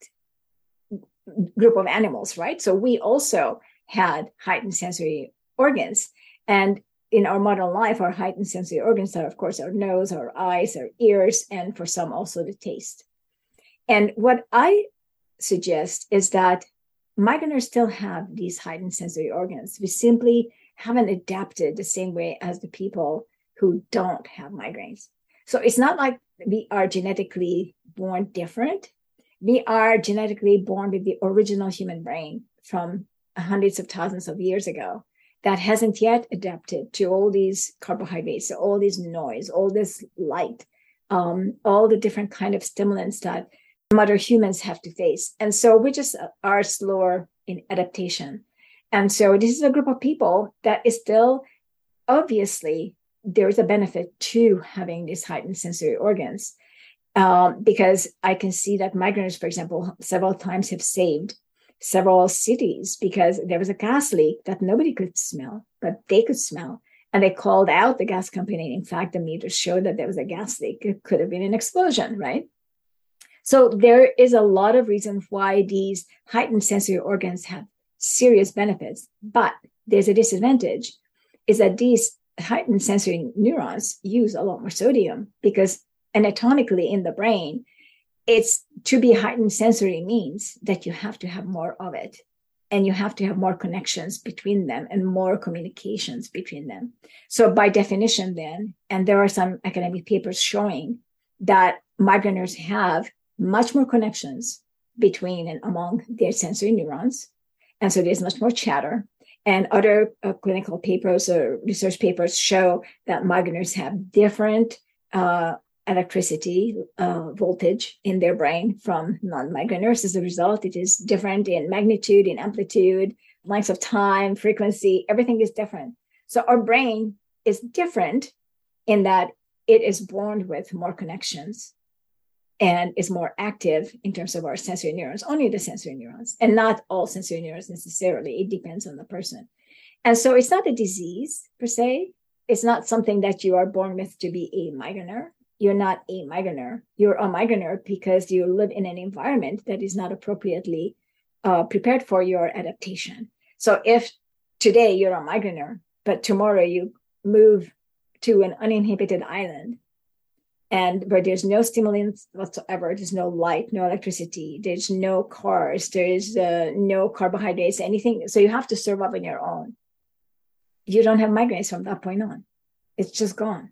group of animals, right? So we also had heightened sensory organs. And in our modern life, our heightened sensory organs are, of course, our nose, our eyes, our ears, and for some also the taste. And what I suggest is that migraineurs still have these heightened sensory organs. We simply haven't adapted the same way as the people who don't have migraines. So it's not like we are genetically born different. We are genetically born with the original human brain from hundreds of thousands of years ago that hasn't yet adapted to all these carbohydrates, all this noise, all this light, um, all the different kind of stimulants that mother humans have to face. And so we just are slower in adaptation. And so this is a group of people that is still obviously there's a benefit to having these heightened sensory organs um, because I can see that migraineurs, for example, several times have saved several cities because there was a gas leak that nobody could smell, but they could smell. And they called out the gas company. In fact, the meters showed that there was a gas leak. It could have been an explosion, right? So there is a lot of reasons why these heightened sensory organs have serious benefits. But there's a disadvantage is that these heightened sensory neurons use a lot more sodium because anatomically in the brain, it's to be heightened sensory means that you have to have more of it. and you have to have more connections between them and more communications between them. So by definition, then, and there are some academic papers showing that migraineurs have much more connections between and among their sensory neurons. And so there's much more chatter. And other uh, clinical papers or research papers show that migraineurs have different uh, electricity uh, voltage in their brain from non-migraineurs. As a result, it is different in magnitude, in amplitude, length of time, frequency. Everything is different. So our brain is different in that it is born with more connections and is more active in terms of our sensory neurons, only the sensory neurons, and not all sensory neurons necessarily. It depends on the person. And so it's not a disease per se. It's not something that you are born with to be a migraineur. You're not a migraineur. You're a migraineur because you live in an environment that is not appropriately uh, prepared for your adaptation. So if today you're a migraineur, but tomorrow you move to an uninhabited island and where there's no stimulants whatsoever. There's no light no electricity. There's no cars. There's uh, no carbohydrates anything. So you have to survive on your own. You don't have migraines from that point on. It's just gone.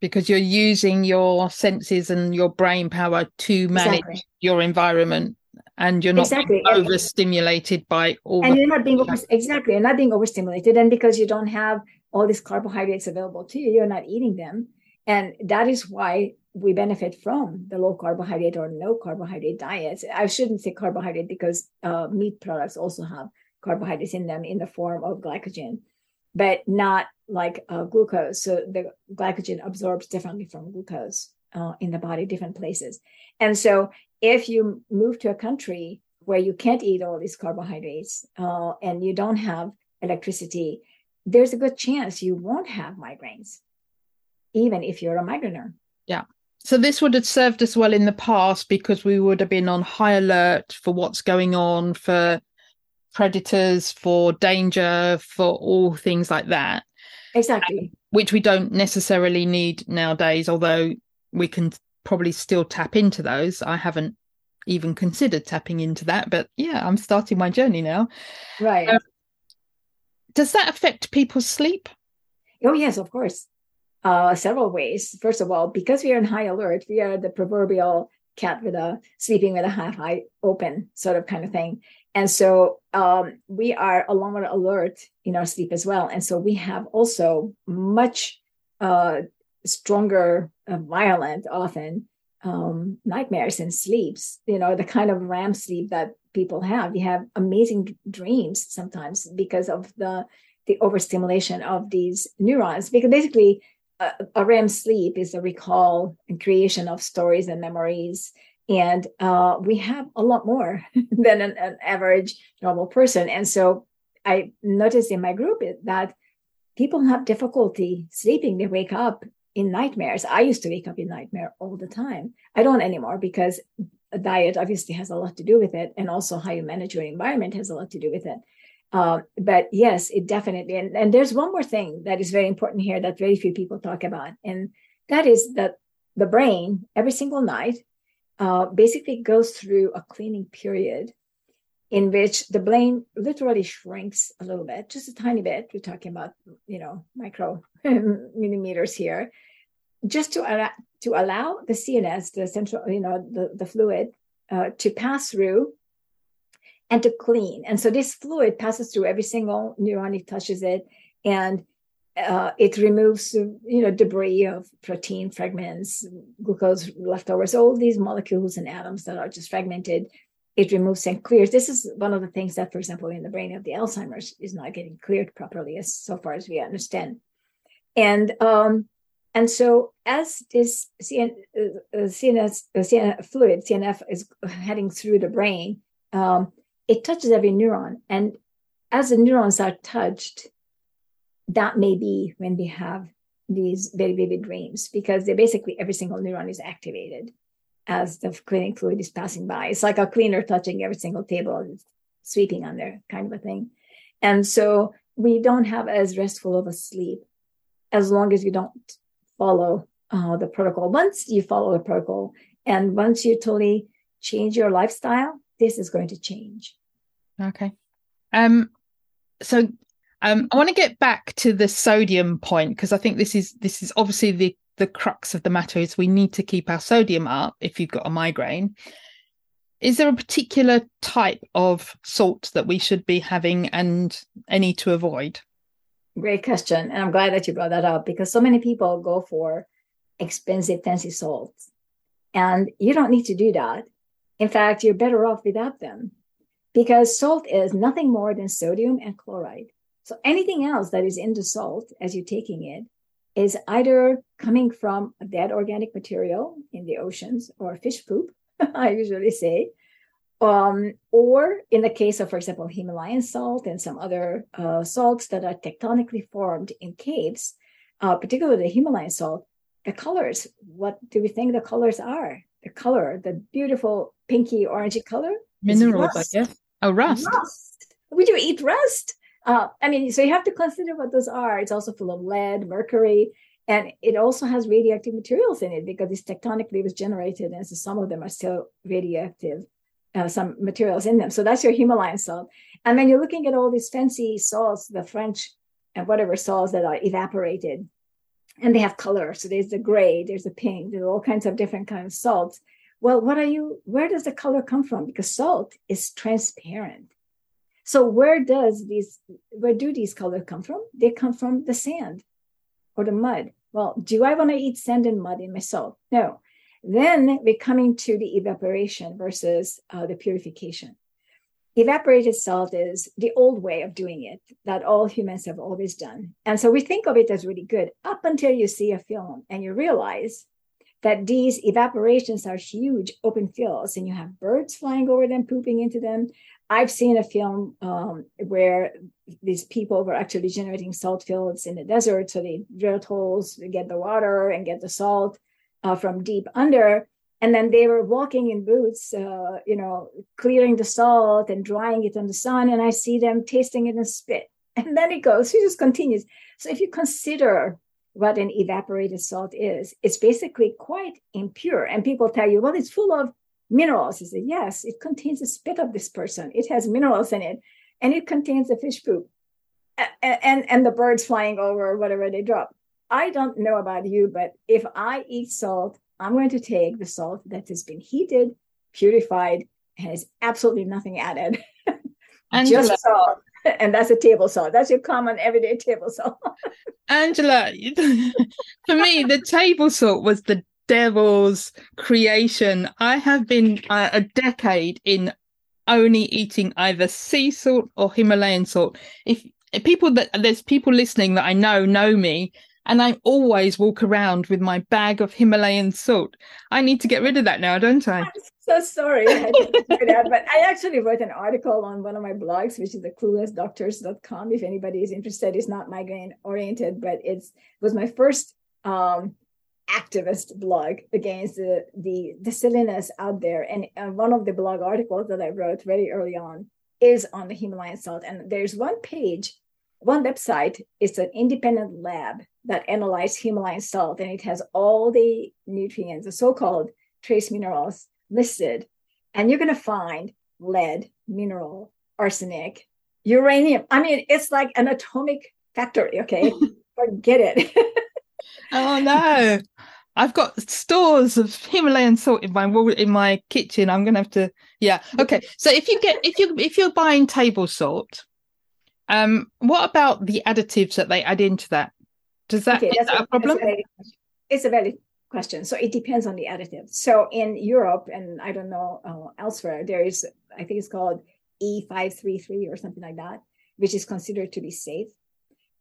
Because you're using your senses and your brain power to manage exactly. your environment and you're not exactly. overstimulated by all and you're not being over, exactly you're not being overstimulated. And because you don't have all these carbohydrates available to you you're not eating them and that is why we benefit from the low carbohydrate or no carbohydrate diets. I shouldn't say carbohydrate because uh, meat products also have carbohydrates in them in the form of glycogen, but not like uh, glucose. So the glycogen absorbs differently from glucose uh, in the body, different places. And so if you move to a country where you can't eat all these carbohydrates uh, and you don't have electricity, there's a good chance you won't have migraines even if you're a migraineur. Yeah. So this would have served us well in the past because we would have been on high alert for what's going on, for predators, for danger, for all things like that. Exactly. Um, which we don't necessarily need nowadays, although we can probably still tap into those. I haven't even considered tapping into that, but yeah, I'm starting my journey now. Right. Um, does that affect people's sleep? Oh, yes, of course uh, several ways. First of all, because we are in high alert, we are the proverbial cat with a sleeping with a half eye open sort of kind of thing. And so um, we are a lot more alert in our sleep as well. And so we have also much uh, stronger, uh, violent, often um, nightmares and sleeps. You know, the kind of REM sleep that people have. You have amazing dreams sometimes because of the the overstimulation of these neurons. Because basically, a, a REM sleep is a recall and creation of stories and memories. And uh, we have a lot more than an, an, average normal person. And so I noticed in my group that people have difficulty sleeping. They wake up in nightmares. I used to wake up in nightmare all the time. I don't anymore because diet obviously has a lot to do with it. And also how you manage your environment has a lot to do with it. Uh, but yes, it definitely. And, and there's one more thing that is very important here that very few people talk about, and that is that the brain every single night uh, basically goes through a cleaning period in which the brain literally shrinks a little bit, just a tiny bit. We're talking about you know micro millimeters here, just to allow, to allow the CNS, the central, you know, the, the fluid, uh, to pass through and to clean. And so this fluid passes through every single neuron, it touches it, and uh, it removes, you know, debris of protein fragments, glucose leftovers, all these molecules and atoms that are just fragmented. It removes and clears. This is one of the things that, for example, in the brain of the Alzheimer's is not getting cleared properly, as so far as we understand. And um, and so as this CN, uh, CNS, uh, CNF fluid, CNF is heading through the brain, um, it touches every neuron. And as the neurons are touched, that may be when we have these very vivid dreams because they basically every single neuron is activated as the cleaning fluid is passing by. It's like a cleaner touching every single table, and sweeping on there, kind of a thing. And so we don't have as restful of a sleep as long as you don't follow uh, the protocol. Once you follow the protocol and once you totally change your lifestyle, this is going to change. Okay. Um, so um, I want to get back to the sodium point because I think this is this is obviously the the crux of the matter is we need to keep our sodium up if you've got a migraine. Is there a particular type of salt that we should be having and any to avoid? Great question. And I'm glad that you brought that up because so many people go for expensive, fancy salts. And you don't need to do that. In fact, you're better off without them because salt is nothing more than sodium and chloride. So anything else that is in the salt as you're taking it is either coming from a dead organic material in the oceans or fish poop, I usually say, um, or in the case of, for example, Himalayan salt and some other uh, salts that are tectonically formed in caves, uh, particularly the Himalayan salt, the colors, what do we think the colors are? The color, the beautiful pinky orangey color. Minerals, I guess. Oh, rust. rust. We do eat rust. Uh, I mean, so you have to consider what those are. It's also full of lead, mercury, and it also has radioactive materials in it because this tectonically was generated, and so some of them are still radioactive. Uh, some materials in them. So that's your Himalayan salt. And when you're looking at all these fancy salts, the French and whatever salts that are evaporated, and they have color. So there's the gray, there's the pink, there's all kinds of different kinds of salts. Well, what are you, where does the color come from? Because salt is transparent. So where does these, where do these colors come from? They come from the sand or the mud. Well, do I want to eat sand and mud in my salt? No. Then we're coming to the evaporation versus uh, the purification. Evaporated salt is the old way of doing it that all humans have always done. And so we think of it as really good up until you see a film and you realize that these evaporations are huge open fields and you have birds flying over them, pooping into them. I've seen a film um, where these people were actually generating salt fields in the desert. So they drilled holes, to get the water and get the salt uh, from deep under and then they were walking in boots uh, you know clearing the salt and drying it on the sun. And i see them tasting it and spit. And then it goes she just continues. So if you consider what an evaporated salt is it's basically quite impure. And people tell you well it's full of minerals. You say yes it contains the spit of this person. It has minerals in it and it contains the fish poop and, and, and the birds flying over whatever they drop. I don't know about you but if i eat salt I'm going to take the salt that has been heated, purified, has absolutely nothing added. Angela. Just salt. And that's a table salt. That's your common everyday table salt. Angela, for me, the table salt was the devil's creation. I have been uh, a decade in only eating either sea salt or Himalayan salt. If people that there's people listening that I know know me and I always walk around with my bag of Himalayan salt. I need to get rid of that now, don't I? I'm so sorry I that, but I actually wrote an article on one of my blogs, which is the cluelessdoctors.com. If anybody is interested, it's not migraine oriented, but it's it was my first um, activist blog against the, the the silliness out there. And uh, one of the blog articles that I wrote very early on is on the Himalayan salt, and there's one page one website is an independent lab that analyzes Himalayan salt, and it has all the nutrients, the so-called trace minerals listed. And you're going to find lead, mineral, arsenic, uranium. I mean, it's like an atomic factory. Okay, forget it. oh no. I've got stores of Himalayan salt in my in my kitchen. I'm gonna have to, yeah. Okay, so if you get if you if you're buying table salt, um, what about the additives that they add into that? Does that okay, is that a, a problem? A it's a valid question. So it depends on the additive. So in Europe and I don't know uh, elsewhere, there is I think it's called E533 or something like that, which is considered to be safe.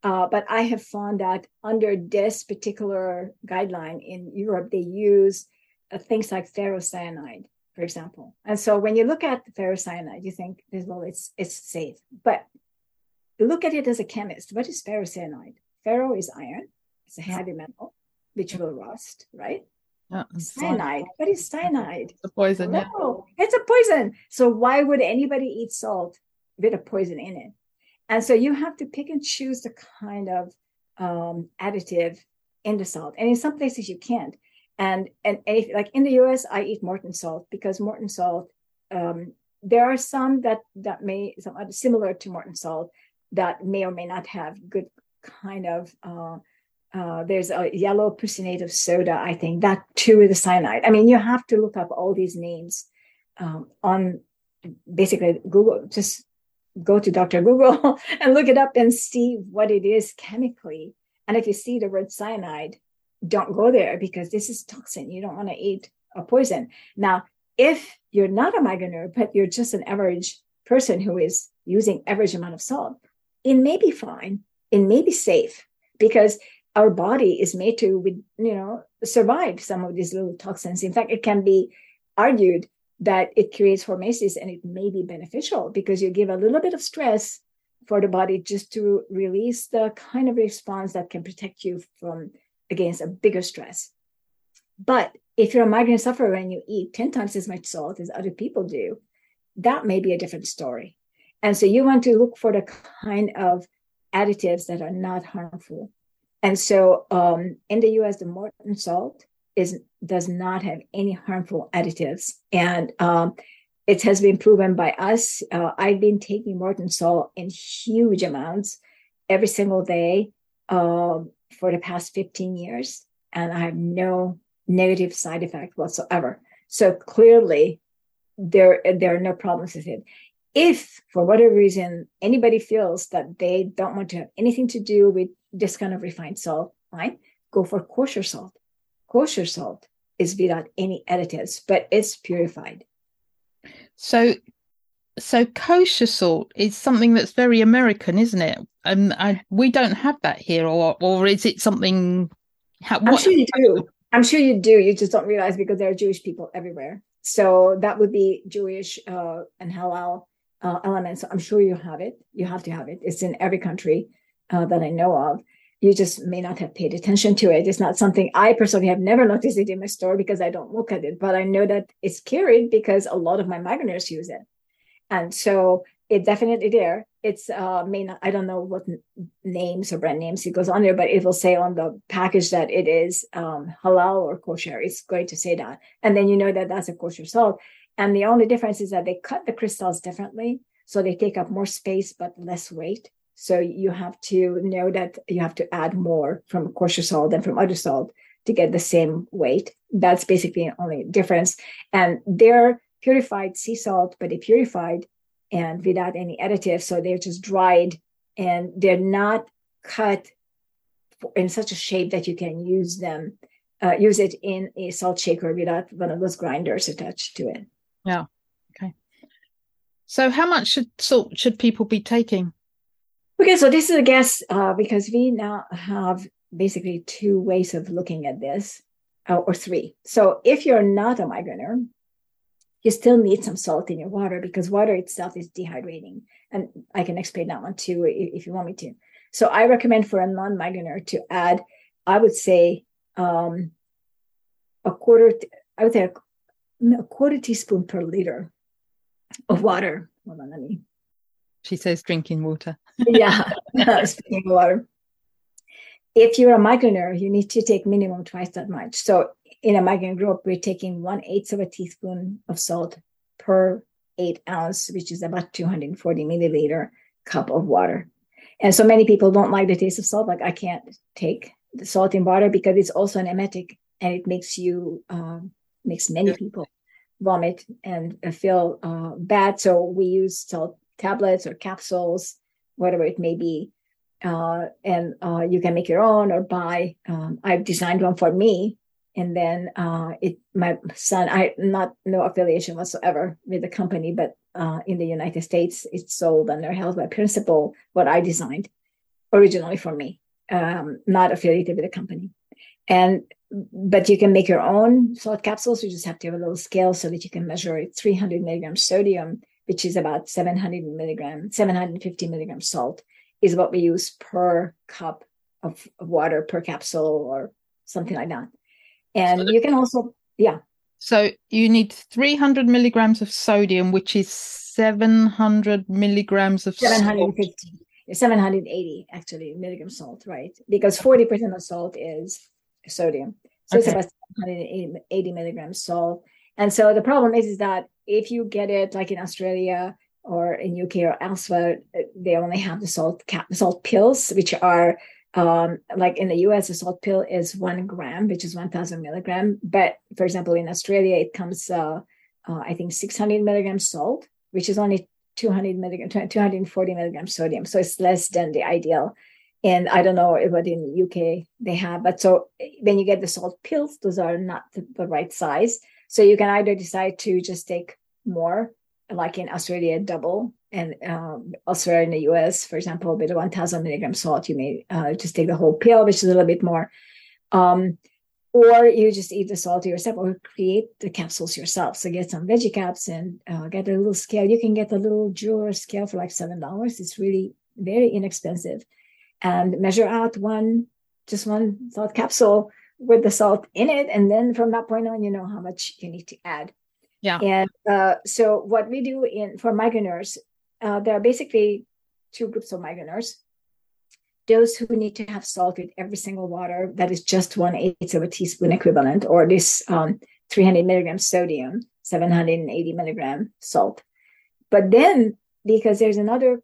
Uh, but I have found that under this particular guideline in Europe, they use uh, things like ferrocyanide, for example. And so when you look at ferrocyanide, you think, well, it's it's safe. But look at it as a chemist. What is ferrocyanide? Ferro is iron. It's a heavy metal, which will rust, right? Yeah, cyanide. What is cyanide? It's a poison. No, yeah. it's a poison. So why would anybody eat salt with a poison in it? And so you have to pick and choose the kind of um, additive in the salt. And in some places you can't. And and if, like in the US, I eat Morton salt because Morton salt um, there are some that that may some similar to Morton salt that may or may not have good kind of uh, uh, there's a yellow prussiate of soda, I think that too is a cyanide. I mean, you have to look up all these names um, on basically Google. Just go to Dr. Google and look it up and see what it is chemically. And if you see the word cyanide, don't go there because this is toxin. You don't want to eat a poison. Now, if you're not a migraineur, but you're just an average person who is using average amount of salt, it may be fine. It may be safe because our body is made to, you know, survive some of these little toxins. In fact, it can be argued that it creates hormesis and it may be beneficial because you give a little bit of stress for the body just to release the kind of response that can protect you from against a bigger stress. But if you're a migraine sufferer and you eat 10 times as much salt as other people do, that may be a different story. And so you want to look for the kind of additives that are not harmful. And so um, in the US, the Morton salt is does not have any harmful additives. And um, it has been proven by us. Uh, I've been taking Morton salt in huge amounts every single day uh, for the past 15 years, and I have no negative side effect whatsoever. So clearly, there there are no problems with it. If for whatever reason anybody feels that they don't want to have anything to do with this kind of refined salt, fine, go for kosher salt. Kosher salt is without any additives, but it's purified. So, so kosher salt is something that's very American, isn't it? And um, we don't have that here, or or is it something? How, I'm sure you do. I'm sure you do. You just don't realize because there are Jewish people everywhere. So that would be Jewish uh, and halal uh, elements. I'm sure you have it. You have to have it. It's in every country uh, that I know of. You just may not have paid attention to it. It's not something I personally have never noticed it in my store because I don't look at it, but I know that it's carried because a lot of my migraineurs use it. And so it definitely there. It's uh may not I don't know what names or brand names it goes on there, but it will say on the package that it is um, halal or kosher. It's going to say that, and then you know that that's a kosher salt. And the only difference is that they cut the crystals differently, so they take up more space but less weight. So you have to know that you have to add more from kosher salt than from other salt to get the same weight. That's basically the only difference. And they're purified sea salt, but they purified and without any additives. So they're just dried and they're not cut in such a shape that you can use them, uh, use it in a salt shaker without one of those grinders attached to it. Yeah. Okay. So how much should salt should people be taking? Okay, so this is a guess uh, because we now have basically two ways of looking at this, uh, or three. So if you're not a migraineur, you still need some salt in your water because water itself is dehydrating. And I can explain that one too if you want me to. So I recommend for a non-migraineur to add, I would say, um, a quarter, I would say a, quarter teaspoon per liter of water. Hold on, let me. She says drinking water. yeah, speaking of water. If you're a migraineur, you need to take minimum twice that much. So in a migraine group, we're taking one eighth of a teaspoon of salt per eight ounce, which is about 240 milliliter cup of water. And so many people don't like the taste of salt. Like I can't take the salt in water because it's also an emetic and it makes you, um, makes many people vomit and feel uh, bad. So we use salt tablets or capsules, whatever it may be. Uh, and uh, you can make your own or buy. Um, I've designed one for me and then uh, it my son i not no affiliation whatsoever with the company but uh, in the united states it's sold under health by principle what i designed originally for me um, not affiliated with the company and but you can make your own salt capsules you just have to have a little scale so that you can measure it 300 milligrams sodium which is about 700 milligram 750 milligram salt is what we use per cup of, of water per capsule or something like that and so you can also, yeah. So you need 300 milligrams of sodium, which is 700 milligrams of 750. Salt. 780 actually milligram salt, right? Because 40% of salt is sodium. So okay. it's about 780 milligrams salt. And so the problem is, is that if you get it like in Australia or in UK or elsewhere, they only have the salt cap, salt pills, which are um, like in the US, a salt pill is one gram, which is 1000 milligram. But for example, in Australia, it comes, uh, uh, I think 600 milligrams salt, which is only 200 milligram, 240 milligrams sodium. So it's less than the ideal. And I don't know what in UK they have, but so when you get the salt pills, those are not the, the right size. So you can either decide to just take more, like in Australia, double, and um, elsewhere in the US, for example, with 1000 milligram salt, you may uh, just take the whole pill, which is a little bit more. Um, or you just eat the salt yourself or create the capsules yourself. So get some veggie caps and uh, get a little scale. You can get a little jeweler scale for like $7. It's really very inexpensive. And measure out one, just one salt capsule with the salt in it. And then from that point on, you know how much you need to add. Yeah. And uh, so what we do in for migraineurs, uh, there are basically two groups of migraineurs those who need to have salt with every single water that is just one eighth of a teaspoon equivalent, or this um, 300 milligrams sodium, 780 milligram salt. But then, because there's another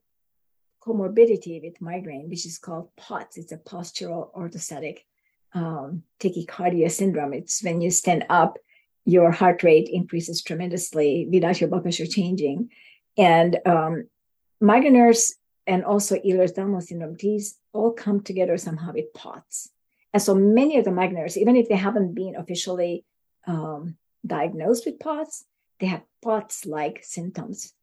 comorbidity with migraine, which is called POTS, it's a postural orthostatic um, tachycardia syndrome. It's when you stand up, your heart rate increases tremendously without your blood pressure changing. And um, migraineurs and also Ehlers-Danlos syndrome, these all come together somehow with POTS. And so many of the migraineurs, even if they haven't been officially um, diagnosed with POTS, they have POTS-like symptoms.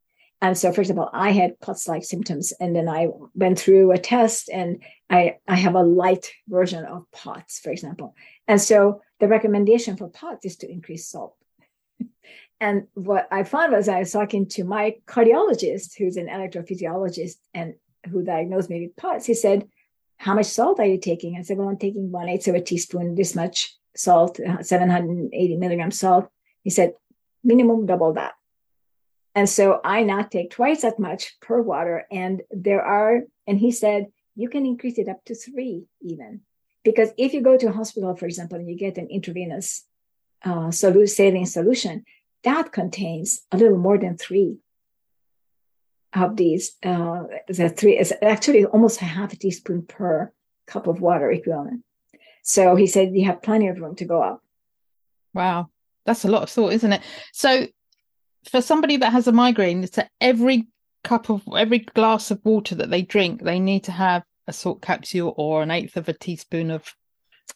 And so, for example, I had POTS-like symptoms, and then I went through a test, and I I have a light version of POTS, for example. And so, the recommendation for POTS is to increase salt. And what I found was I was talking to my cardiologist, who's an electrophysiologist and who diagnosed me with POTS. He said, How much salt are you taking? I said, Well, I'm taking one eighth of a teaspoon, this much salt, uh, 780 milligrams salt. He said, Minimum double that. And so I now take twice that much per water. And there are, and he said, you can increase it up to three even. Because if you go to a hospital, for example, and you get an intravenous uh, saline solution, that contains a little more than three of these. Uh, the three is actually almost a half a teaspoon per cup of water equivalent. So he said you have plenty of room to go up. Wow, that's a lot of thought, isn't it? So for somebody that has a migraine, it's that every cup of every glass of water that they drink, they need to have a salt capsule or an eighth of a teaspoon of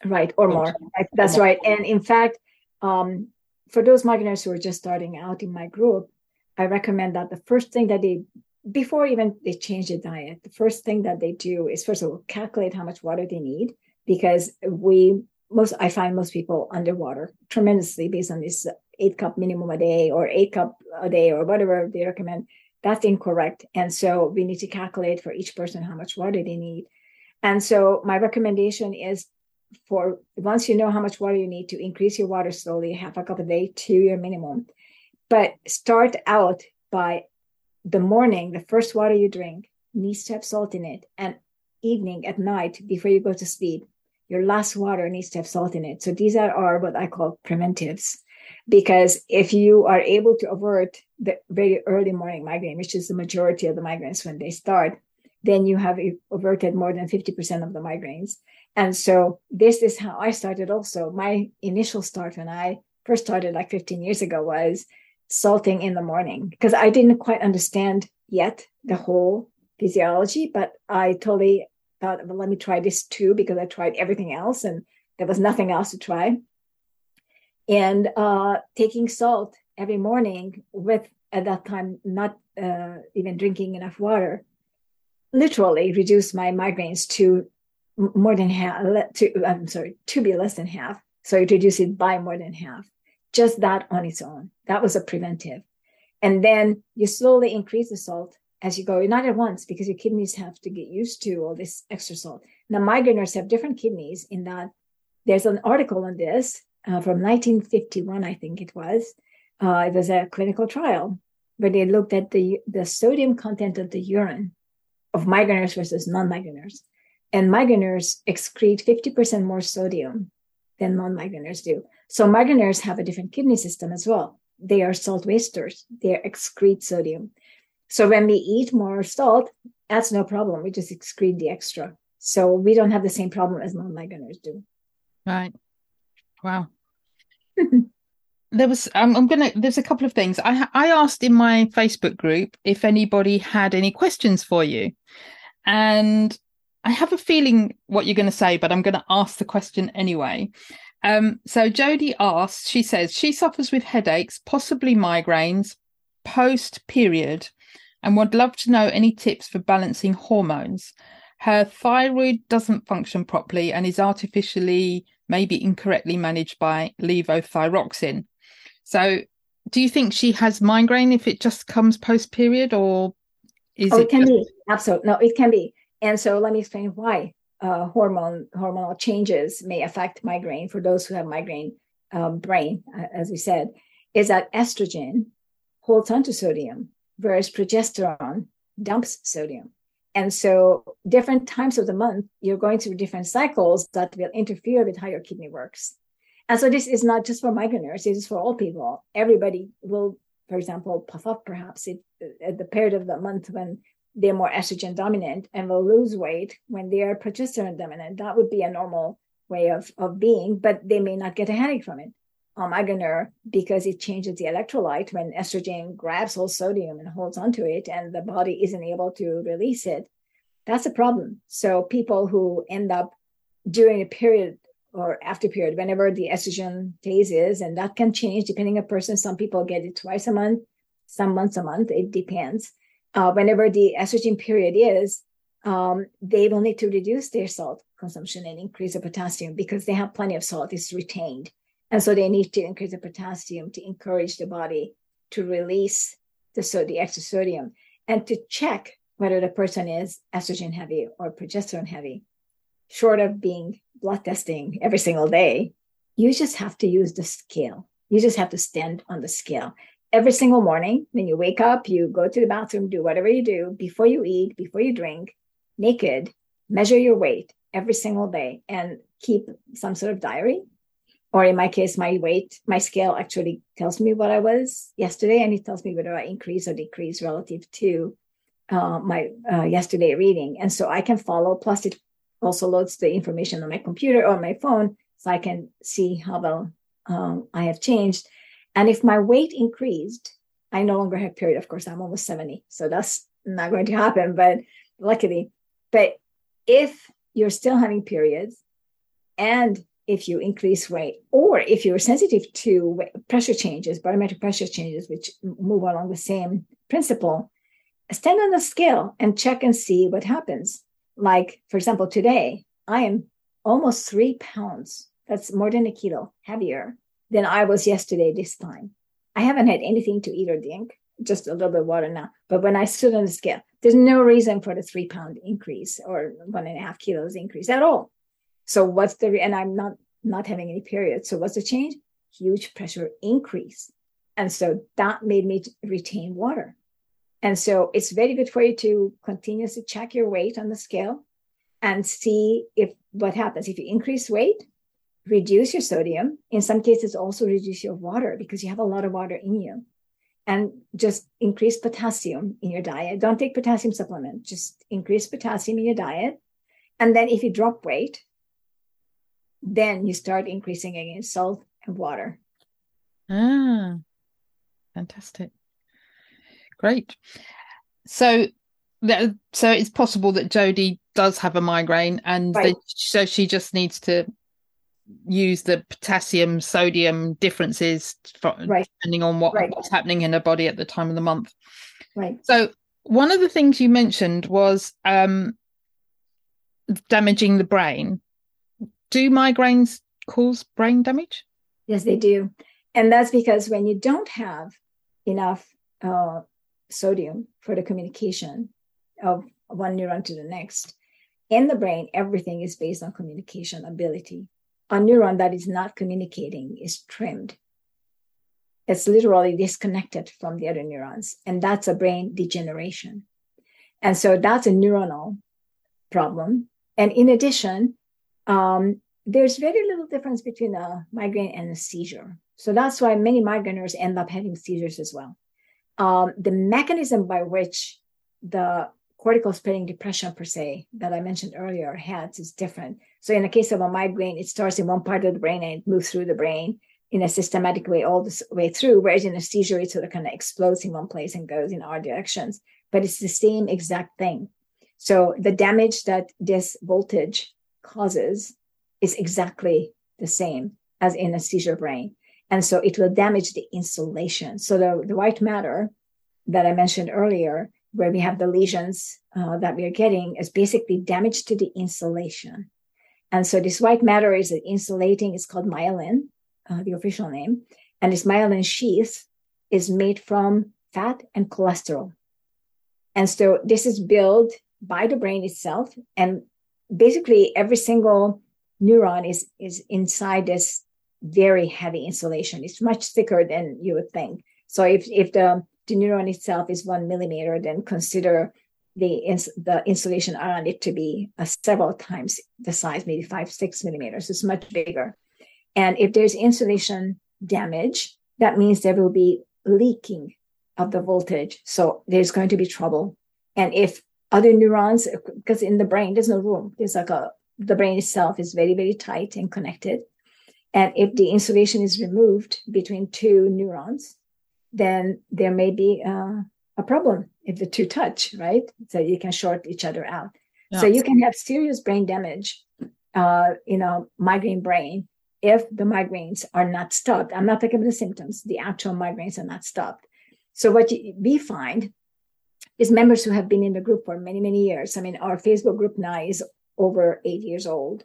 right or more. That's right. And in fact, um, for those migraineurs who are just starting out in my group, I recommend that the first thing that they, before even they change the diet, the first thing that they do is first of all calculate how much water they need because we most I find most people underwater tremendously based on this eight cup minimum a day or eight cup a day or whatever they recommend. That's incorrect, and so we need to calculate for each person how much water they need. And so my recommendation is for once you know how much water you need to increase your water slowly, half a cup a day to your minimum. But start out by the morning, the first water you drink needs to have salt in it. And evening at night before you go to sleep, your last water needs to have salt in it. So these are, what I call preventives. Because if you are able to avert the very early morning migraine, which is the majority of the migraines when they start, then you have averted more than 50% of the migraines. And so this is how I started also. My initial start when I first started like 15 years ago was salting in the morning because I didn't quite understand yet the whole physiology, but I totally thought, well, let me try this too because I tried everything else and there was nothing else to try. And uh, taking salt every morning with, at that time, not uh, even drinking enough water, literally reduced my migraines to more than half, to, I'm sorry, to be less than half. So it reduced it by more than half. Just that on its own. That was a preventive. And then you slowly increase the salt as you go, not at once because your kidneys have to get used to all this extra salt. Now, migraineurs have different kidneys in that there's an article on this uh, from 1951, I think it was. Uh, it was a clinical trial where they looked at the, the sodium content of the urine of migraineurs versus non-migraineurs and migraineurs excrete 50% more sodium than non-migraineurs do. So migraineurs have a different kidney system as well. they are salt wasters. They excrete sodium. So when we eat more salt, that's no problem. We just excrete the extra. So we don't have the same problem as non-migraineurs do. Right. Wow. There was um, I'm gonna there's a couple of things I I asked in my Facebook group if anybody had any questions for you, and I have a feeling what you're to say, but I'm to ask the question anyway. Um, so Jody asks, she says she suffers with headaches, possibly migraines, post period, and would love to know any tips for balancing hormones. Her thyroid doesn't function properly and is artificially, maybe incorrectly managed by levothyroxine. So, do you think she has migraine if it just comes post period, or is oh, it? it can just... be absolutely no, it can be. And so, let me explain why uh, hormone hormonal changes may affect migraine for those who have migraine um, brain, uh, as we said, is that estrogen holds onto sodium, whereas progesterone dumps sodium. And so, different times of the month, you're going through different cycles that will interfere with how your kidney works. And so this is not just for migraineurs, it is for all people. Everybody will, for example, puff up perhaps it, at the period of the month when they're more estrogen dominant and will lose weight when they are progesterone dominant. That would be a normal way of, of being, but they may not get a headache from it. Um, because it changes the electrolyte when estrogen grabs all sodium and holds onto it and the body isn't able to release it. That's a problem. So people who end up during a period or after period, whenever the estrogen phase is, and that can change depending on person. Some people get it twice a month, some months a month. It depends. Uh, whenever the estrogen period is, um, they will need to reduce their salt consumption and increase the potassium because they have plenty of salt. It's retained. And so they need to increase the potassium to encourage the body to release the, so the extra sodium and to check whether the person is estrogen heavy or progesterone heavy. Short of being blood testing every single day, you just have to use the scale. You just have to stand on the scale. Every single morning, when you wake up, you go to the bathroom, do whatever you do before you eat, before you drink, naked, measure your weight every single day and keep some sort of diary. Or in my case, my weight, my scale actually tells me what I was yesterday, and it tells me whether I increase or decrease relative to uh, my uh, yesterday reading. And so I can follow. Plus, it also loads the information on my computer or my phone so I can see how well um, I have changed. And if my weight increased, I no longer have period. Of course, I'm almost 70. So that's not going to happen, but luckily. But if you're still having periods and if you increase weight or if you're sensitive to pressure changes, barometric pressure changes, which move along the same principle, stand on the scale and check and see what happens. Like, for example, today I am almost three pounds. That's more than a kilo heavier than I was yesterday this time. I haven't had anything to eat or drink, just a little bit of water now. But when I stood on the scale, there's no reason for the three pound increase or one and a half kilos increase at all. So what's the, and I'm not, not having any period. So what's the change? Huge pressure increase. And so that made me retain water. And so it's very good for you to continuously check your weight on the scale and see if what happens. If you increase weight, reduce your sodium. In some cases, also reduce your water because you have a lot of water in you. And just increase potassium in your diet. Don't take potassium supplement, just increase potassium in your diet. And then if you drop weight, then you start increasing again salt and water. Ah, fantastic. Great. So so it's possible that Jody does have a migraine and right. so she just needs to use the potassium sodium differences for, right. depending on what, right. what's happening in her body at the time of the month right so one of the things you mentioned was um, damaging the brain do migraines cause brain damage yes they do and that's because when you don't have enough uh, sodium for the communication of one neuron to the next. In the brain, everything is based on communication ability. A neuron that is not communicating is trimmed. It's literally disconnected from the other neurons, and that's a brain degeneration. And so that's a neuronal problem. And in addition, um, there's very little difference between a migraine and a seizure. So that's why many migraineurs end up having seizures as well. Um, the mechanism by which the cortical spreading depression per se that I mentioned earlier has is different. So in the case of a migraine, it starts in one part of the brain and it moves through the brain in a systematic way all the way through, whereas in a seizure, it sort of kind of explodes in one place and goes in all directions. But it's the same exact thing. So the damage that this voltage causes is exactly the same as in a seizure brain. And so it will damage the insulation. So the, the white matter that I mentioned earlier, where we have the lesions uh, that we are getting, is basically damage to the insulation. And so this white matter is insulating, it's called myelin, uh, the official name. And this myelin sheath is made from fat and cholesterol. And so this is built by the brain itself. And basically every single neuron is, is inside this very heavy insulation. It's much thicker than you would think. So if, if the, the neuron itself is one millimeter, then consider the, ins- the insulation around it to be uh, several times the size, maybe five, six millimeters. It's much bigger. And if there's insulation damage, that means there will be leaking of the voltage. So there's going to be trouble. And if other neurons, because in the brain, there's no room, there's like a, the brain itself is very, very tight and connected. And if the insulation is removed between two neurons, then there may be uh, a problem if the two touch, right? So you can short each other out. Yeah. So you can have serious brain damage, uh, you know, migraine brain if the migraines are not stopped. I'm not talking about the symptoms, the actual migraines are not stopped. So what you, we find is members who have been in the group for many, many years. I mean, our Facebook group now is over eight years old.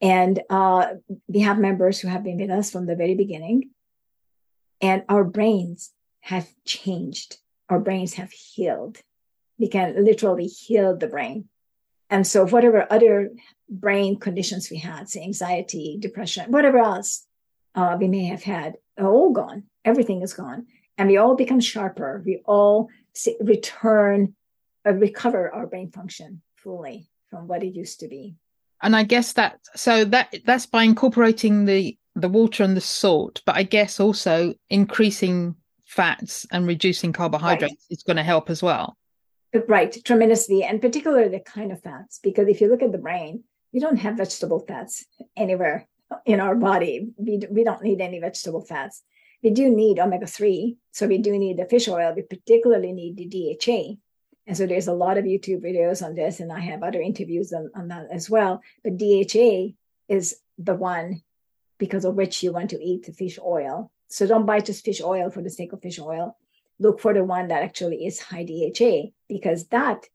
And uh, we have members who have been with us from the very beginning. And our brains have changed. Our brains have healed. We can literally heal the brain. And so, whatever other brain conditions we had, say anxiety, depression, whatever else uh, we may have had, all gone. Everything is gone. And we all become sharper. We all return, uh, recover our brain function fully from what it used to be and I guess that so that that's by incorporating the the water and the salt, but I guess also increasing fats and reducing carbohydrates right. is going to help as well. Right, tremendously, and particularly the kind of fats, because if you look at the brain, we don't have vegetable fats anywhere in our body. We, we don't need any vegetable fats. We do need omega 3. So we do need the fish oil. We particularly need the DHA. And so there's a lot of YouTube videos on this, and I have other interviews on, on that as well. But DHA is the one because of which you want to eat the fish oil. So don't buy just fish oil for the sake of fish oil. Look for the one that actually is high DHA because that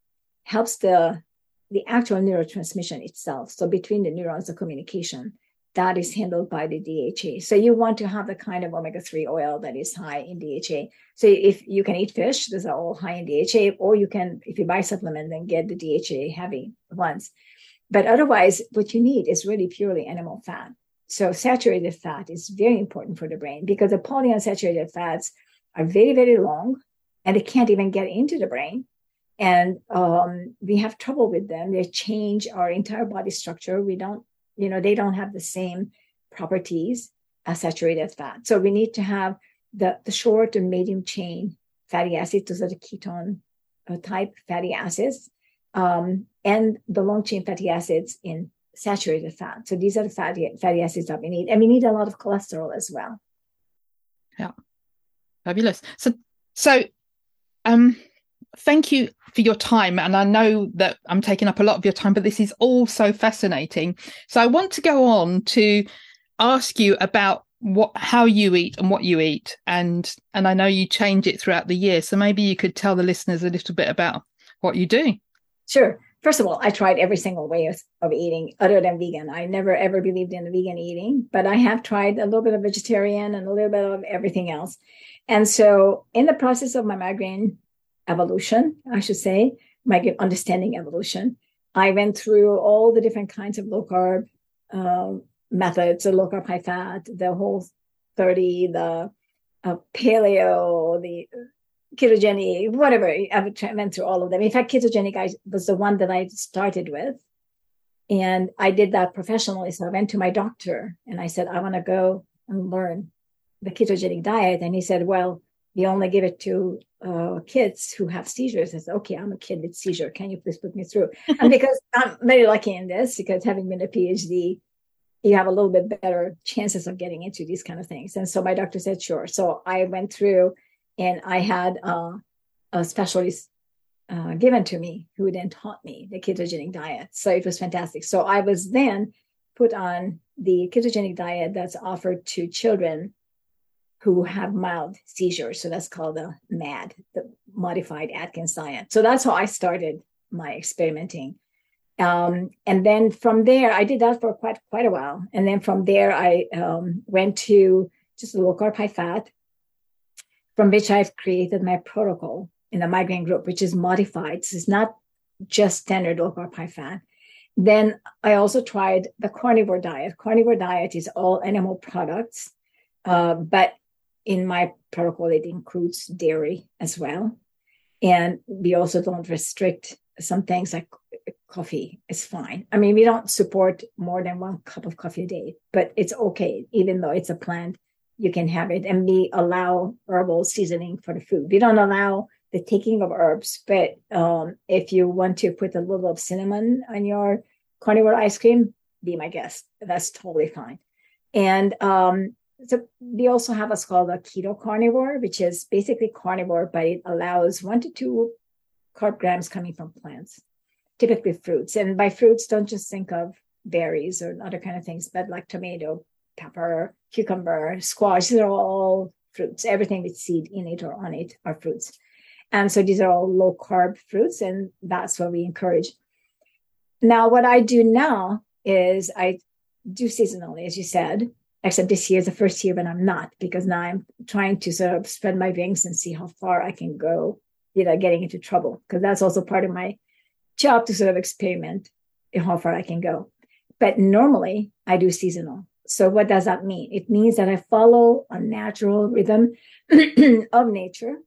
helps the the actual neurotransmission itself. So between the neurons, the communication that is handled by the DHA. So you want to have the kind of omega-3 oil that is high in DHA. So if you can eat fish, those are all high in DHA, or you can, if you buy supplement, then get the DHA heavy ones. But otherwise, what you need is really purely animal fat. So saturated fat is very important for the brain because the polyunsaturated fats are very, very long and they can't even get into the brain. And um, we have trouble with them. They change our entire body structure. We don't you know they don't have the same properties as saturated fat. So we need to have the, the short and medium chain fatty acids those are the ketone uh, type fatty acids um, and the long chain fatty acids in saturated fat. So these are the fatty, fatty acids that we need and we need a lot of cholesterol as well. Yeah. Fabulous. So so um thank you for your time. And I know that I'm taking up a lot of your time, but this is all so fascinating. So I want to go on to ask you about what how you eat and what you eat and and I know you change it throughout the year so maybe you could tell the listeners a little bit about what you do sure first of all I tried every single way of, of eating other than vegan I never ever believed in vegan eating but I have tried a little bit of vegetarian and a little bit of everything else and so in the process of my migraine evolution, I should say, my understanding evolution. I went through all the different kinds of low carb uh, methods, the low carb high fat, the whole 30, the uh, paleo, the ketogenic, whatever. I went through all of them. In fact, ketogenic I, was the one that I started with. And I did that professionally. So I went to my doctor and I said, I want to go and learn the ketogenic diet, and he said, "Well, we only give it to uh, kids who have seizures." I said, "Okay, I'm a kid with seizure. Can you please put me through?" and because I'm very lucky in this, because having been a PhD, you have a little bit better chances of getting into these kind of things. And so my doctor said, "Sure." So I went through, and I had uh, a specialist uh, given to me who then taught me the ketogenic diet. So it was fantastic. So I was then put on the ketogenic diet that's offered to children who have mild seizures. So that's called the MAD, the modified Atkins diet. So that's how I started my experimenting. Um, and then from there, I did that for quite quite a while. And then from there, I um, went to just low carb, high fat, from which I've created my protocol in the migraine group, which is modified. So it's not just standard low carb, high fat. Then I also tried the carnivore diet. Carnivore diet is all animal products, uh, but in my protocol, it includes dairy as well. And we also don't restrict some things like coffee is fine. I mean, we don't support more than one cup of coffee a day, but it's okay, even though it's a plant, you can have it. And we allow herbal seasoning for the food. We don't allow the taking of herbs. But um, if you want to put a little of cinnamon on your carnivore ice cream, be my guest. That's totally fine. And um, so we also have what's called a keto carnivore, which is basically carnivore, but it allows one to two carb grams coming from plants, typically fruits. And by fruits, don't just think of berries or other kind of things, but like tomato, pepper, cucumber, squash. These are all fruits. Everything with seed in it or on it are fruits. And so these are all low carb fruits, and that's what we encourage. Now, what I do now is I do seasonally, as you said, except this year is the first year when I'm not, because now I'm trying to sort of spread my wings and see how far I can go without getting into trouble, because that's also part of my job to sort of experiment how far I can go. But normally I do seasonal. So what does that mean? It means that I follow a natural rhythm of nature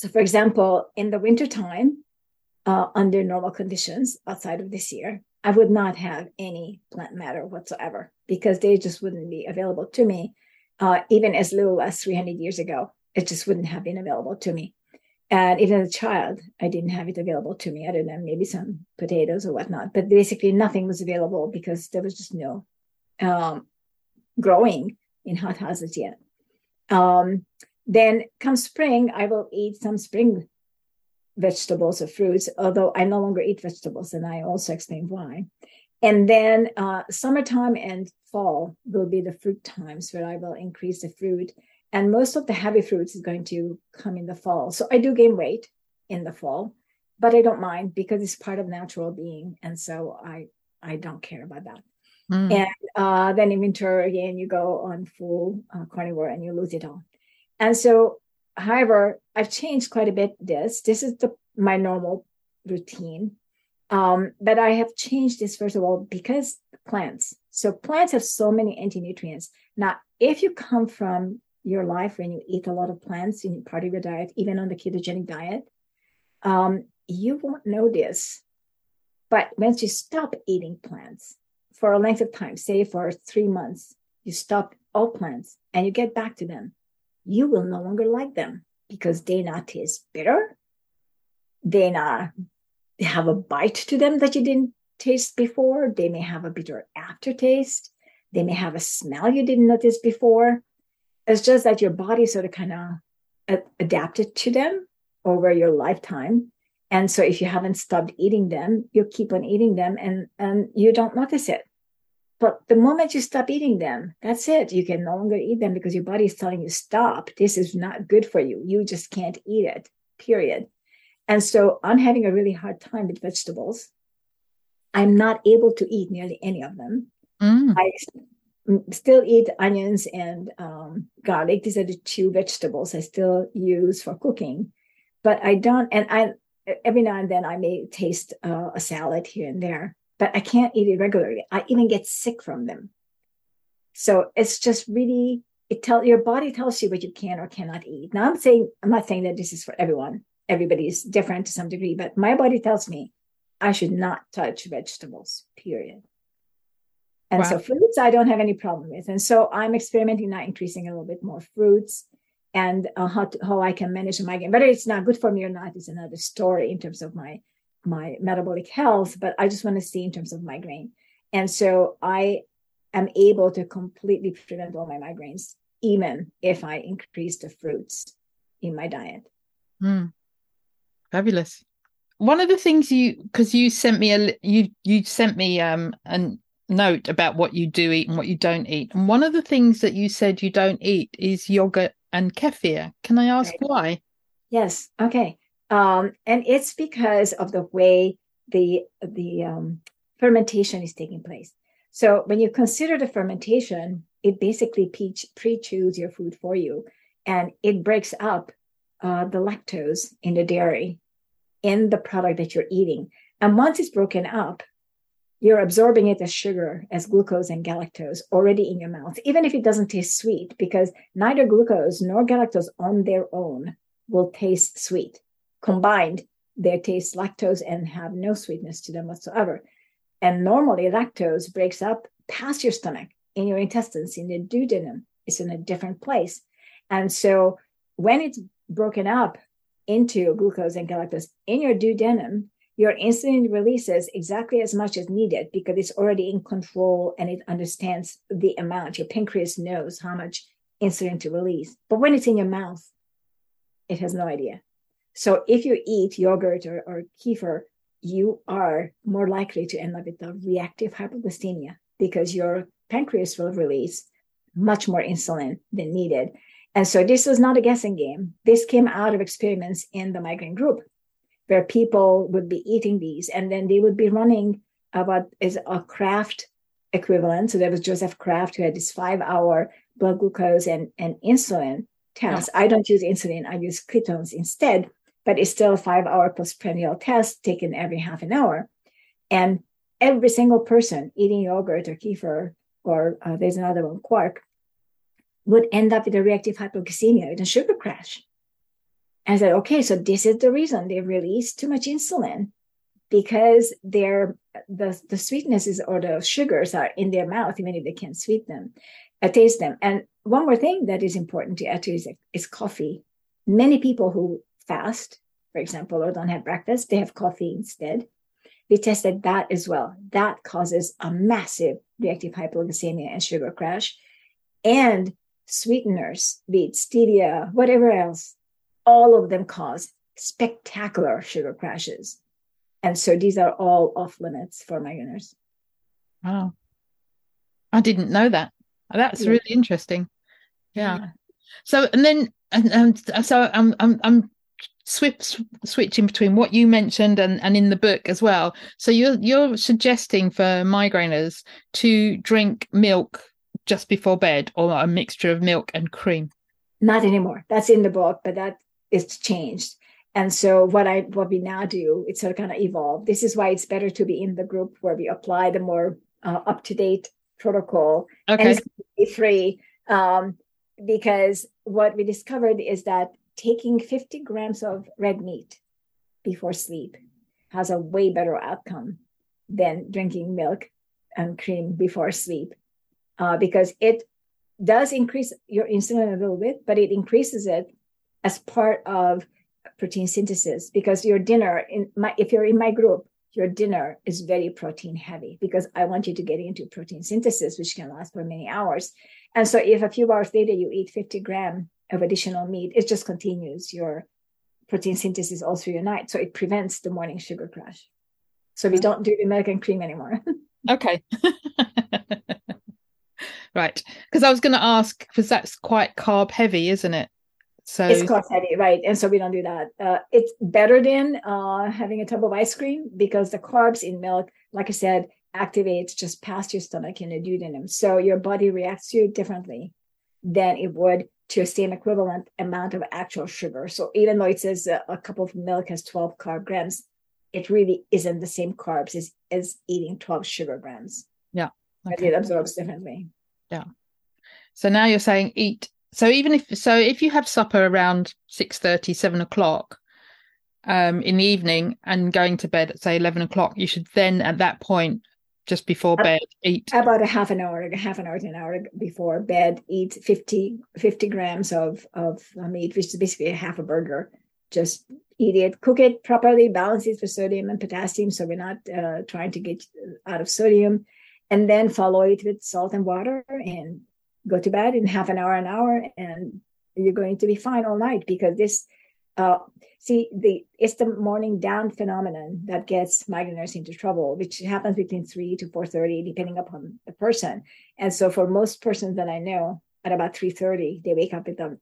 so, for example, in the wintertime, uh, under normal conditions outside of this year, I would not have any plant matter whatsoever because they just wouldn't be available to me. Uh, even as little as 300 years ago, it just wouldn't have been available to me. And even as a child, I didn't have it available to me other than maybe some potatoes or whatnot. But basically, nothing was available because there was just no um, growing in hothouses yet. Um, then come spring, I will eat some spring vegetables or fruits, although I no longer eat vegetables, and I also explain why. And then uh, summertime and fall will be the fruit times where I will increase the fruit. And most of the heavy fruits is going to come in the fall. So I do gain weight in the fall, but I don't mind because it's part of natural being. And so I I don't care about that. Mm. And uh, then in winter again, you go on full uh, carnivore and you lose it all. And so, however, I've changed quite a bit this. This is the my normal routine. Um, but I have changed this first of all because plants. So plants have so many anti-nutrients. Now, if you come from your life when you eat a lot of plants in part of your diet, even on the ketogenic diet, um, you won't know this. But once you stop eating plants for a length of time, say for three months, you stop all plants and you get back to them, you will no longer like them because they not taste bitter. They not have a bite to them that you didn't taste before. They may have a bitter aftertaste. They may have a smell you didn't notice before. It's just that your body sort of kind of adapted to them over your lifetime. And so if you haven't stopped eating them, you keep on eating them and, and you don't notice it. But the moment you stop eating them, that's it. You can no longer eat them because your body is telling you, stop. This is not good for you. You just can't eat it, period. And so I'm having a really hard time with vegetables. I'm not able to eat nearly any of them. Mm. I still eat onions and um, garlic. These are the two vegetables I still use for cooking. But I don't, and I, every now and then I may taste uh, a salad here and there but I can't eat it regularly. I even get sick from them. So it's just really it tell your body tells you what you can or cannot eat. Now I'm saying I'm not saying that this is for everyone. Everybody is different to some degree, but my body tells me I should not touch vegetables. Period. And Wow. so fruits, I don't have any problem with. And so I'm experimenting now, increasing a little bit more fruits and uh, how, to, how I can manage a migraine. Whether it's not good for me or not is another story in terms of my my metabolic health. But I just want to see in terms of migraine. And so I am able to completely prevent all my migraines, even if I increase the fruits in my diet. Hmm. Fabulous. One of the things you because you sent me a you you sent me um a note about what you do eat and what you don't eat, and one of the things that you said you don't eat is yogurt and kefir. Can I ask Right. why? Yes. Okay. Um, and it's because of the way the the um, fermentation is taking place. So when you consider the fermentation, it basically pre- pre-chews your food for you, and it breaks up uh, the lactose in the dairy in the product that you're eating. And once it's broken up, you're absorbing it as sugar, as glucose and galactose already in your mouth, even if it doesn't taste sweet, because neither glucose nor galactose on their own will taste sweet. Combined, they taste lactose and have no sweetness to them whatsoever. And normally, lactose breaks up past your stomach, in your intestines, in the duodenum. It's in a different place. And so when it's broken up into glucose and galactose in your duodenum, your insulin releases exactly as much as needed because it's already in control and it understands the amount. Your pancreas knows how much insulin to release. But when it's in your mouth, it has no idea. So if you eat yogurt or, or kefir, you are more likely to end up with a reactive hypoglycemia because your pancreas will release much more insulin than needed. And so this was not a guessing game. This came out of experiments in the migraine group where people would be eating these and then they would be running about is a Kraft equivalent. So there was Joseph Kraft who had this five hour blood glucose and, and insulin test. I don't use insulin, I use ketones instead, but it's still a five hour postprandial test taken every half an hour. And every single person eating yogurt or kefir, or uh, there's another one, quark, would end up with a reactive hypoglycemia, with a sugar crash. And I said, okay, so this is the reason they release too much insulin because they're the, the sweetnesses or the sugars are in their mouth, even if they can't sweet them, uh, taste them. And one more thing that is important to add to is, is coffee. Many people who fast, for example, or don't have breakfast, they have coffee instead. We tested that as well. That causes a massive reactive hypoglycemia and sugar crash. And sweeteners, be it stevia, whatever else, all of them cause spectacular sugar crashes. And so these are all off limits for my migraineurs. Wow. I didn't know that. That's Yeah. really interesting. Yeah. So and then and, and so I'm I'm I'm swip, switching between what you mentioned and and in the book as well. So you're you're suggesting for migraineurs to drink milk just before bed or a mixture of milk and cream. Not anymore. That's in the book, but that is changed. And so what I what we now do, it's sort of kind of evolved. This is why it's better to be in the group where we apply the more uh, up to date protocol and Okay. it's free. Um, because what we discovered is that taking 50 grams of red meat before sleep has a way better outcome than drinking milk and cream before sleep uh, because it does increase your insulin a little bit, but it increases it as part of protein synthesis because your dinner in my if you're in my group your dinner is very protein heavy because I want you to get into protein synthesis, which can last for many hours. And so if a few hours later you eat 50 gram of additional meat, it just continues your protein synthesis all through your night. So it prevents the morning sugar crash. So we don't do the milk and cream anymore. Okay. right. Because I was going to ask, because that's quite carb heavy, isn't it? So, it's carb heavy, right? And so we don't do that. Uh, it's better than uh, having a tub of ice cream because the carbs in milk, like I said, activates just past your stomach in the duodenum. So your body reacts to it differently than it would to a same equivalent amount of actual sugar. So even though it says a, a cup of milk has 12 carb grams, it really isn't the same carbs as, as eating 12 sugar grams. Yeah. okay. it absorbs differently. Yeah. So now you're saying eat. So even if, so if you have supper around six thirty, seven o'clock um, in the evening and going to bed at say 11 o'clock, you should then at that point just before bed eat. about a half an hour half an hour to an hour before bed eat 50 50 grams of of meat which is basically a half a burger. Just eat it cook it properly balance it for sodium and potassium so we're not uh, trying to get out of sodium. And then follow it with salt and water and go to bed in half an hour an hour and you're going to be fine all night because this uh, see the it's the morning dawn phenomenon that gets migraineurs into trouble which happens between 3 to 4.30 depending upon the person. And so for most persons that i know at about 3.30 they wake up with a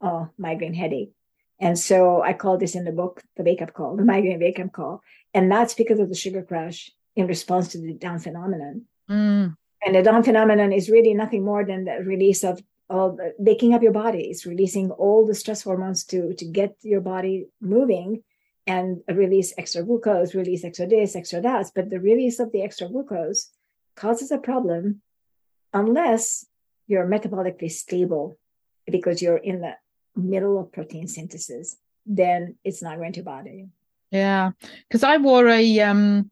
uh, migraine headache. And so i call this in the book the wake up call the migraine wake up call. And that's because of the sugar crash in response to the dawn phenomenon. Mm. and the dawn phenomenon is really nothing more than the release of of waking up your body. It's releasing all the stress hormones to to get your body moving and release extra glucose, release extra this, extra that. But the release of the extra glucose causes a problem unless you're metabolically stable because you're in the middle of protein synthesis. Then it's not going to bother you. Yeah, because I wore a um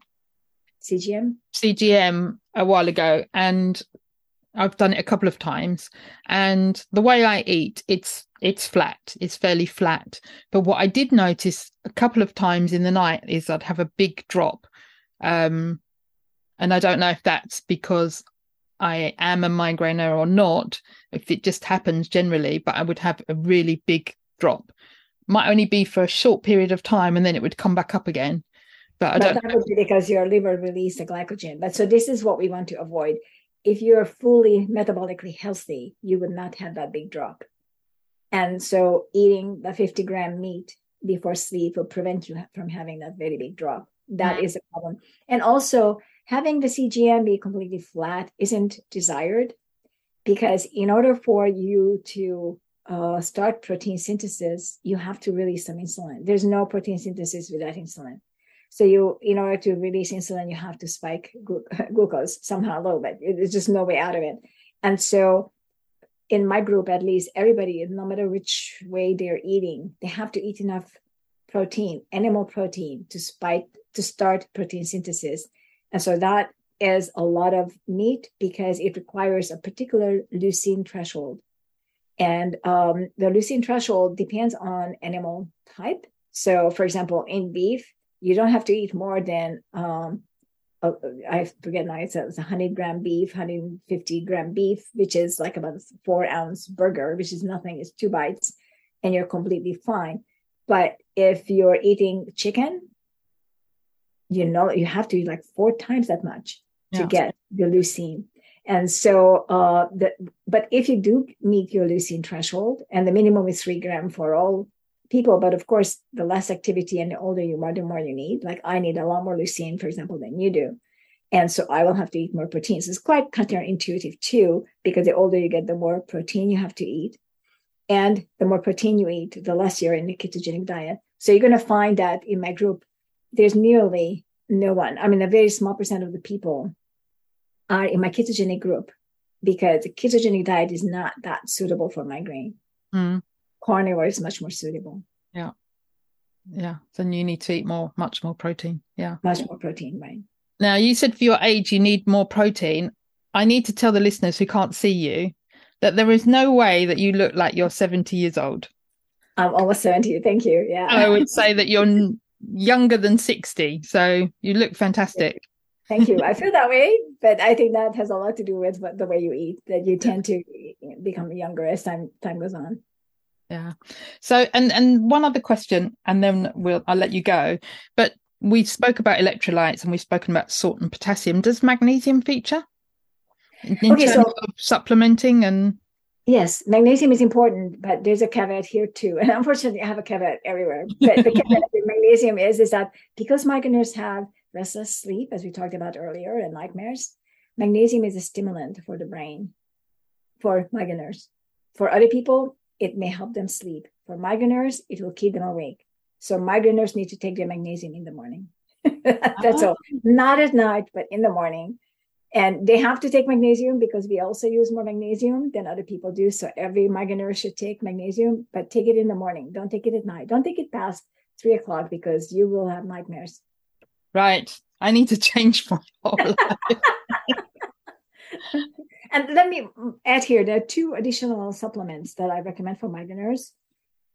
CGM CGM a while ago, and I've done it a couple of times, and the way I eat, it's it's flat. It's fairly flat. But what I did notice a couple of times in the night is I'd have a big drop, um, and I don't know if that's because I am a migrainer or not. If it just happens generally, but I would have a really big drop. Might only be for a short period of time, and then it would come back up again. But I don't. That would be because your liver released the glycogen. But so this is what we want to avoid if you're fully metabolically healthy, you would not have that big drop. And so eating the 50 gram meat before sleep will prevent you from having that very big drop. That mm-hmm. is a problem. And also having the CGM be completely flat isn't desired because in order for you to uh, start protein synthesis, you have to release some insulin. There's no protein synthesis without insulin. So you, in order to release insulin, you have to spike glu- glucose somehow a little bit. There's just no way out of it. And so, in my group, at least, everybody, no matter which way they're eating, they have to eat enough protein, animal protein, to spike to start protein synthesis. And so that is a lot of meat because it requires a particular leucine threshold. And um, the leucine threshold depends on animal type. So, for example, in beef, you don't have to eat more than um, I forget now. It's a, 100 gram beef, 150 gram beef, which is like about a four ounce burger, which is nothing. It's two bites, and you're completely fine. But if you're eating chicken, you know you have to eat like four times that much to get the leucine. And so, uh, the, but if you do meet your leucine threshold, and the minimum is three gram for all people. But of course, the less activity and the older you are, the more you need. Like I need a lot more leucine, for example, than you do. And so I will have to eat more proteins. It's quite counterintuitive too, because the older you get, the more protein you have to eat. And the more protein you eat, the less you're in the ketogenic diet. So you're going to find that in my group, there's nearly no one. I mean, a very small percent of the people are in my ketogenic group because the ketogenic diet is not that suitable for migraine. Mm carnivore is much more suitable. Yeah. Yeah. Then you need to eat more, much more protein. Yeah. Much more protein, right. Now, you said for your age, you need more protein. I need to tell the listeners who can't see you that there is no way that you look like you're 70 years old. I'm almost 70. Thank you. Yeah. I would say that you're younger than 60. So you look fantastic. Thank you. I feel that way, but I think that has a lot to do with what, the way you eat, that you tend to become younger as time time goes on yeah. So and and one other question and then we'll i'll let you go. But we spoke about electrolytes and we've spoken about salt and potassium. Does magnesium feature in, okay, terms so, of supplementing and yes magnesium is important but there's a caveat here too. And unfortunately i have a caveat everywhere. But the caveat with magnesium is is that because migraineurs have restless sleep as we talked about earlier and nightmares magnesium is a stimulant for the brain for migraineurs for other people it may help them sleep. For migraineurs, it will keep them awake. So migraineurs need to take their magnesium in the morning. That's oh. all. Ah. Not at night, but in the morning. And they have to take magnesium because we also use more magnesium than other people do. So every migraineur should take magnesium, but take it in the morning. Don't take it at night. Don't take it past three o'clock because you will have nightmares. Right. I need to change my whole life. and let me add here there are two additional supplements that I recommend for migraineurs.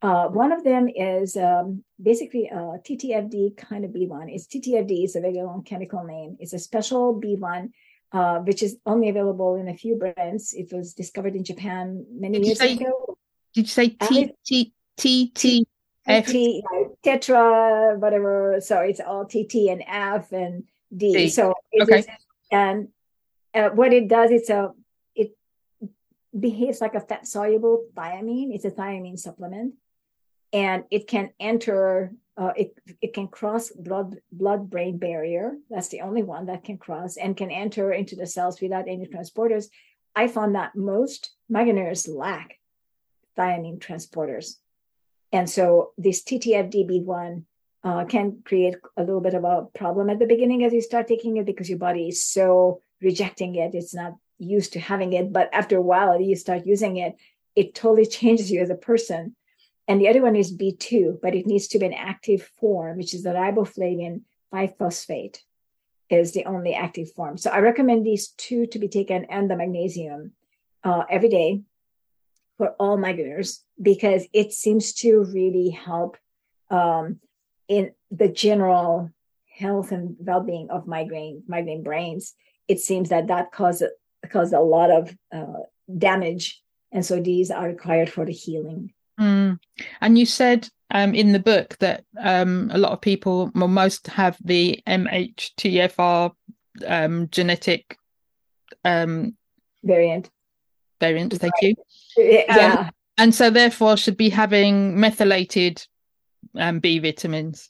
Uh, one of them is um, basically a TTFD kind of B1. It's TTFD, it's a very long chemical name. It's a special B1, uh, which is only available in a few brands. It was discovered in Japan many Did years say- ago. Did you say T T T T F? T, tetra, whatever. So it's all TT and F and D. So it Okay. is- and uh, what it does, it's a behaves like a fat soluble thiamine. It's a thiamine supplement, and it can enter. Uh, it it can cross blood blood brain barrier. That's the only one that can cross and can enter into the cells without any transporters. I found that most migraineurs lack thiamine transporters. And so this TTFDB1 uh, can create a little bit of a problem at the beginning as you start taking it because your body is so rejecting it. It's not used to having it. But after a while, you start using it, it totally changes you as a person. And the other one is B2, but it needs to be an active form, which is the riboflavin 5 phosphate is the only active form. So I recommend these two to be taken and the magnesium uh, every day for all migraineurs because it seems to really help um, in the general health and well-being of migraine migraine brains. It seems that that causes cause a lot of uh, damage, and so these are required for the healing. Mm. And you said um, in the book that um, a lot of people, well, most have the MTHFR um, genetic um, Variant, variant. Thank you. yeah. And so, therefore, should be having methylated um, B vitamins.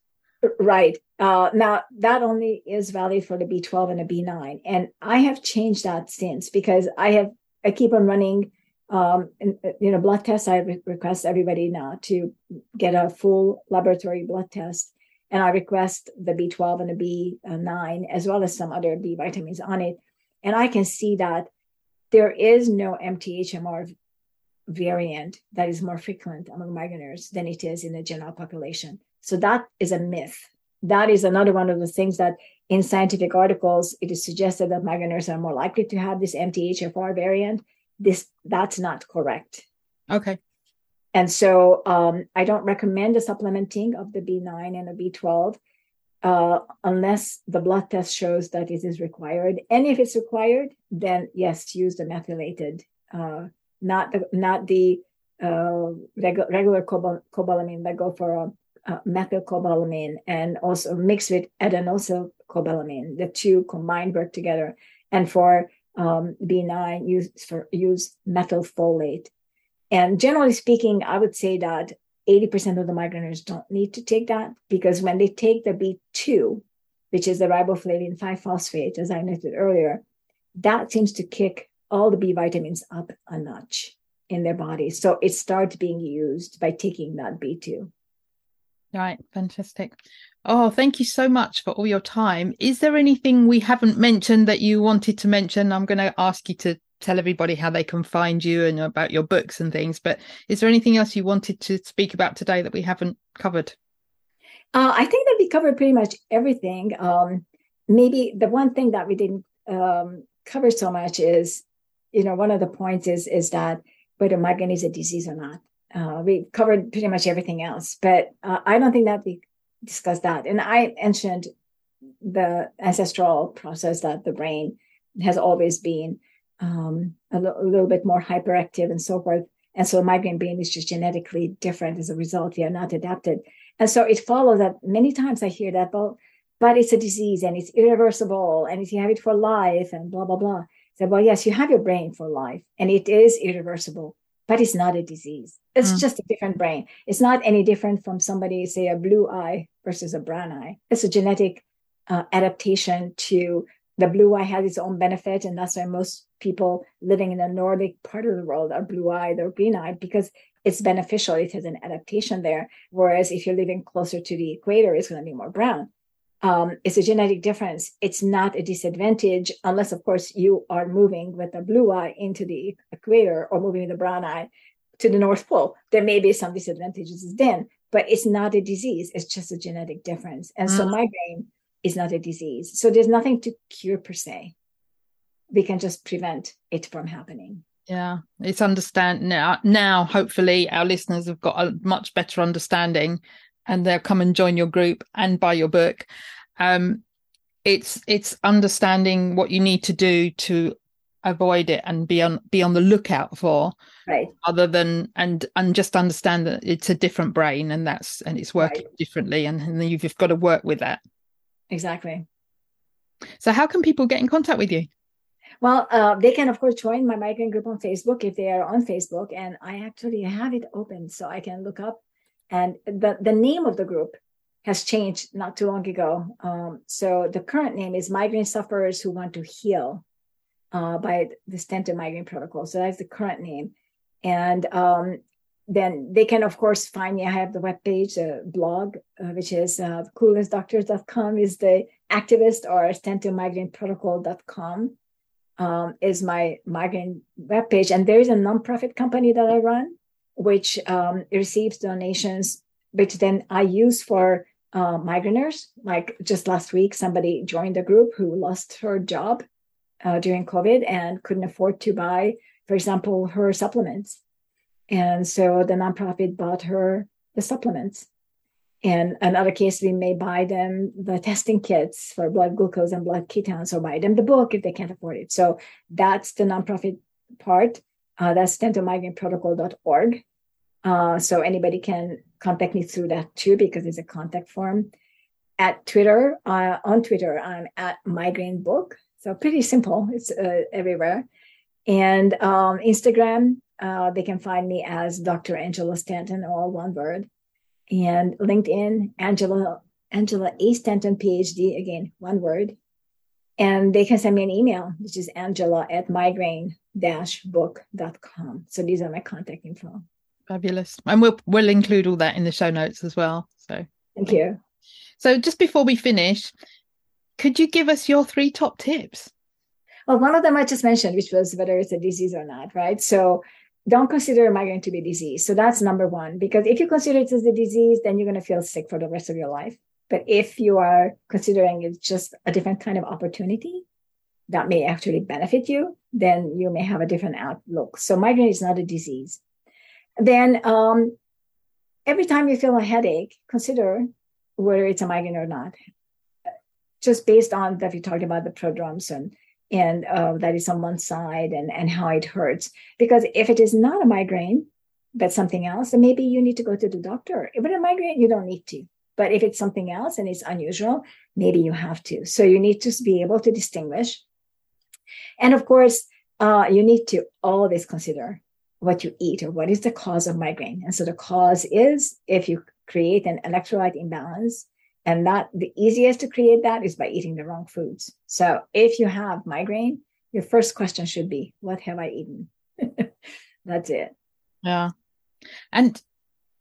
Right. Uh, now that only is valid for the B12 and the B9. And I have changed that since because I have, I keep on running, um, in, you know, blood tests. I re- request everybody now to get a full laboratory blood test. And I request the B12 and the B9, as well as some other B vitamins on it. And I can see that there is no MTHFR variant that is more frequent among migraineurs than it is in the general population. So that is a myth. That is another one of the things that in scientific articles it is suggested that migraineurs are more likely to have this MTHFR variant. This that's not correct. Okay. And so um, I don't recommend the supplementing of the B9 and the B12 uh, unless the blood test shows that it is required. And if it's required, then yes, use the methylated, uh, not the not the uh, regu- regular cobal- cobalamin that go for a methylcobalamin and also mixed with adenosylcobalamin. The two combined work together. And for um, B9, use for use methylfolate. And generally speaking, I would say that 80% of the migraineurs don't need to take that because when they take the B2, which is the riboflavin 5 phosphate, as I noted earlier, that seems to kick all the B vitamins up a notch in their body. So it starts being used by taking that B2. Right. Fantastic. Oh, thank you so much for all your time. Is there anything we haven't mentioned that you wanted to mention? I'm going to ask you to tell everybody how they can find you and about your books and things. But is there anything else you wanted to speak about today that we haven't covered? Uh, I think that we covered pretty much everything. Um, maybe the one thing that we didn't um, cover so much is, you know, one of the points is is that whether migraine is a disease or not. Uh, we covered pretty much everything else, but uh, I don't think that we discussed that. And I mentioned the ancestral process that the brain has always been um, a, l- a little bit more hyperactive and so forth. And so migraine brain is just genetically different as a result. We are not adapted. And so it follows that many times I hear that, but, but it's a disease and it's irreversible and if you have it for life and blah, blah, blah. So, well, yes, you have your brain for life and it is irreversible, but it's not a disease. It's Mm. just a different brain. It's not any different from somebody, say, a blue eye versus a brown eye. It's a genetic uh, adaptation to the blue eye has its own benefit. And that's why most people living in the Nordic part of the world are blue eyed or green eyed because it's beneficial. It has an adaptation there. Whereas if you're living closer to the equator, it's going to be more brown. Um, it's a genetic difference. It's not a disadvantage unless, of course, you are moving with the blue eye into the equator or moving the brown eye to the North Pole. There may be some disadvantages then, but it's not a disease. It's just a genetic difference. And so Mm. migraine is not a disease. So there's nothing to cure per se. We can just prevent it from happening. Yeah, it's understand now. Now, hopefully, our listeners have got a much better understanding, and they'll come and join your group and buy your book. Um, it's it's understanding what you need to do to avoid it and be on be on the lookout for right other than and and just understand that it's a different brain and that's and it's working right. differently and, and you've got to work with that exactly so how can people get in contact with you well uh, they can of course join my migraine group on facebook if they are on facebook and i actually have it open so i can look up and the the name of the group has changed not too long ago um, so the current name is migraine sufferers who want to heal uh, by the Stanton Migraine Protocol. So that's the current name. And um, then they can, of course, find me. I have the webpage, a blog, uh, which is uh, coolnessdoctors.com is the activist or stantonmigraineprotocol.com um, is my migraine webpage. And there is a nonprofit company that I run, which um, receives donations, which then I use for uh, migraineurs. Like just last week, somebody joined the group who lost her job uh, during COVID and couldn't afford to buy, for example, her supplements. And so the nonprofit bought her the supplements. In another case, we may buy them the testing kits for blood glucose and blood ketones, or buy them the book if they can't afford it. So that's the nonprofit part. Uh, that's stantonmigraineprotocol.org. Uh, so anybody can contact me through that too, because it's a contact form. At Twitter, uh, on Twitter, I'm at migraine book. So pretty simple. It's uh, everywhere. And um, Instagram, uh, they can find me as Dr. Angela Stanton, all one word. And LinkedIn, Angela Angela A. Stanton, PhD, again, one word. And they can send me an email, which is angela at migraine-book.com. So these are my contact info. Fabulous. And we'll we'll include all that in the show notes as well. So thank you. So just before we finish, could you give us your three top tips? Well, one of them I just mentioned, which was whether it's a disease or not, right? So don't consider migraine to be a disease. So that's number one, because if you consider it as a disease, then you're going to feel sick for the rest of your life. But if you are considering it's just a different kind of opportunity that may actually benefit you, then you may have a different outlook. So migraine is not a disease. Then um, every time you feel a headache, consider whether it's a migraine or not. Just based on that we talked about the prodromes and and uh, that is on one side and and how it hurts. Because if it is not a migraine but something else then maybe you need to go to the doctor. If it's a migraine you don't need to. But if it's something else and it's unusual maybe you have to. So you need to be able to distinguish. And of course uh, you need to always consider what you eat or what is the cause of migraine and so the cause is if you create an electrolyte imbalance and that the easiest to create that is by eating the wrong foods. So if you have migraine, your first question should be, what have I eaten? that's it. Yeah. And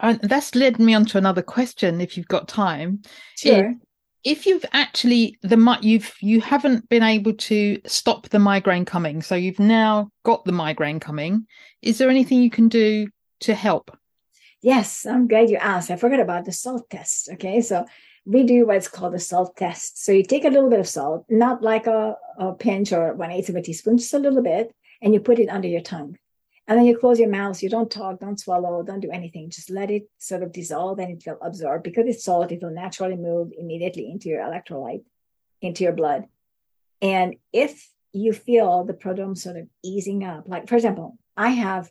and that's led me on to another question if you've got time. Sure. If, if you've actually the you've you haven't been able to stop the migraine coming, so you've now got the migraine coming, is there anything you can do to help? Yes, I'm glad you asked. I forgot about the salt test. Okay, so we do what's called a salt test. So you take a little bit of salt, not like a, a pinch or one eighth of a teaspoon, just a little bit, and you put it under your tongue. And then you close your mouth. You don't talk, don't swallow, don't do anything. Just let it sort of dissolve and it will absorb. Because it's salt, it will naturally move immediately into your electrolyte, into your blood. And if you feel the prodrome sort of easing up, like for example, I have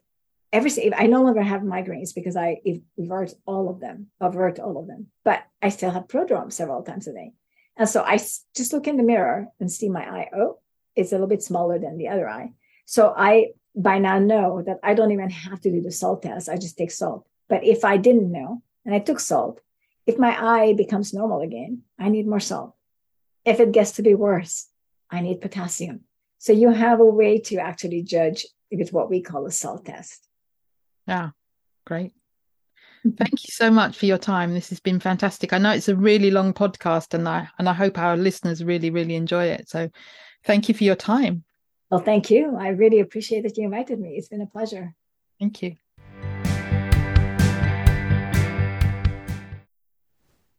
every I no longer have migraines because I avert all of them, avert all of them, but I still have prodrome several times a day. And so I just look in the mirror and see my eye. Oh, it's a little bit smaller than the other eye. So I by now know that I don't even have to do the salt test. I just take salt. But if I didn't know and I took salt, if my eye becomes normal again, I need more salt. If it gets to be worse, I need potassium. So you have a way to actually judge with what we call a salt test. Yeah, great. Mm-hmm. Thank you so much for your time. This has been fantastic. I know it's a really long podcast and I and I hope our listeners really, really enjoy it. So thank you for your time. Well, thank you. I really appreciate that you invited me. It's been a pleasure. Thank you.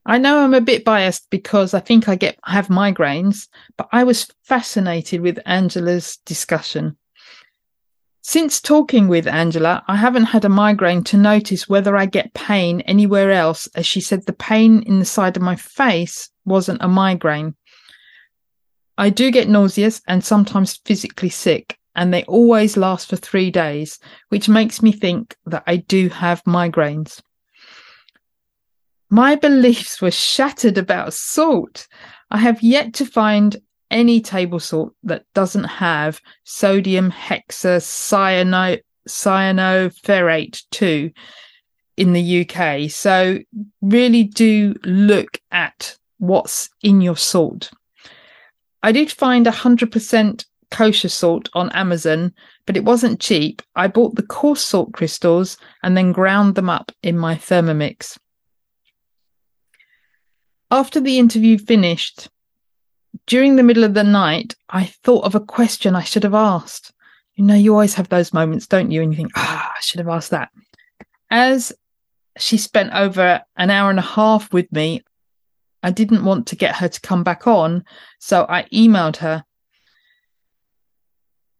I know I'm a bit biased because I think I get have migraines, but I was fascinated with Angela's discussion. Since talking with Angela, I haven't had a migraine to notice whether I get pain anywhere else, as she said the pain in the side of my face wasn't a migraine. I do get nauseous and sometimes physically sick, and they always last for three days, which makes me think that I do have migraines. My beliefs were shattered about salt. I have yet to find any table salt that doesn't have sodium hexacyano cyanoferrate 2 in the UK. So really do look at what's in your salt. I did find 100% kosher salt on Amazon, but it wasn't cheap. I bought the coarse salt crystals and then ground them up in my Thermomix. After the interview finished, during the middle of the night, I thought of a question I should have asked. You know, you always have those moments, don't you? And you think, ah, I should have asked that. As she spent over an hour and a half with me, I didn't want to get her to come back on. So I emailed her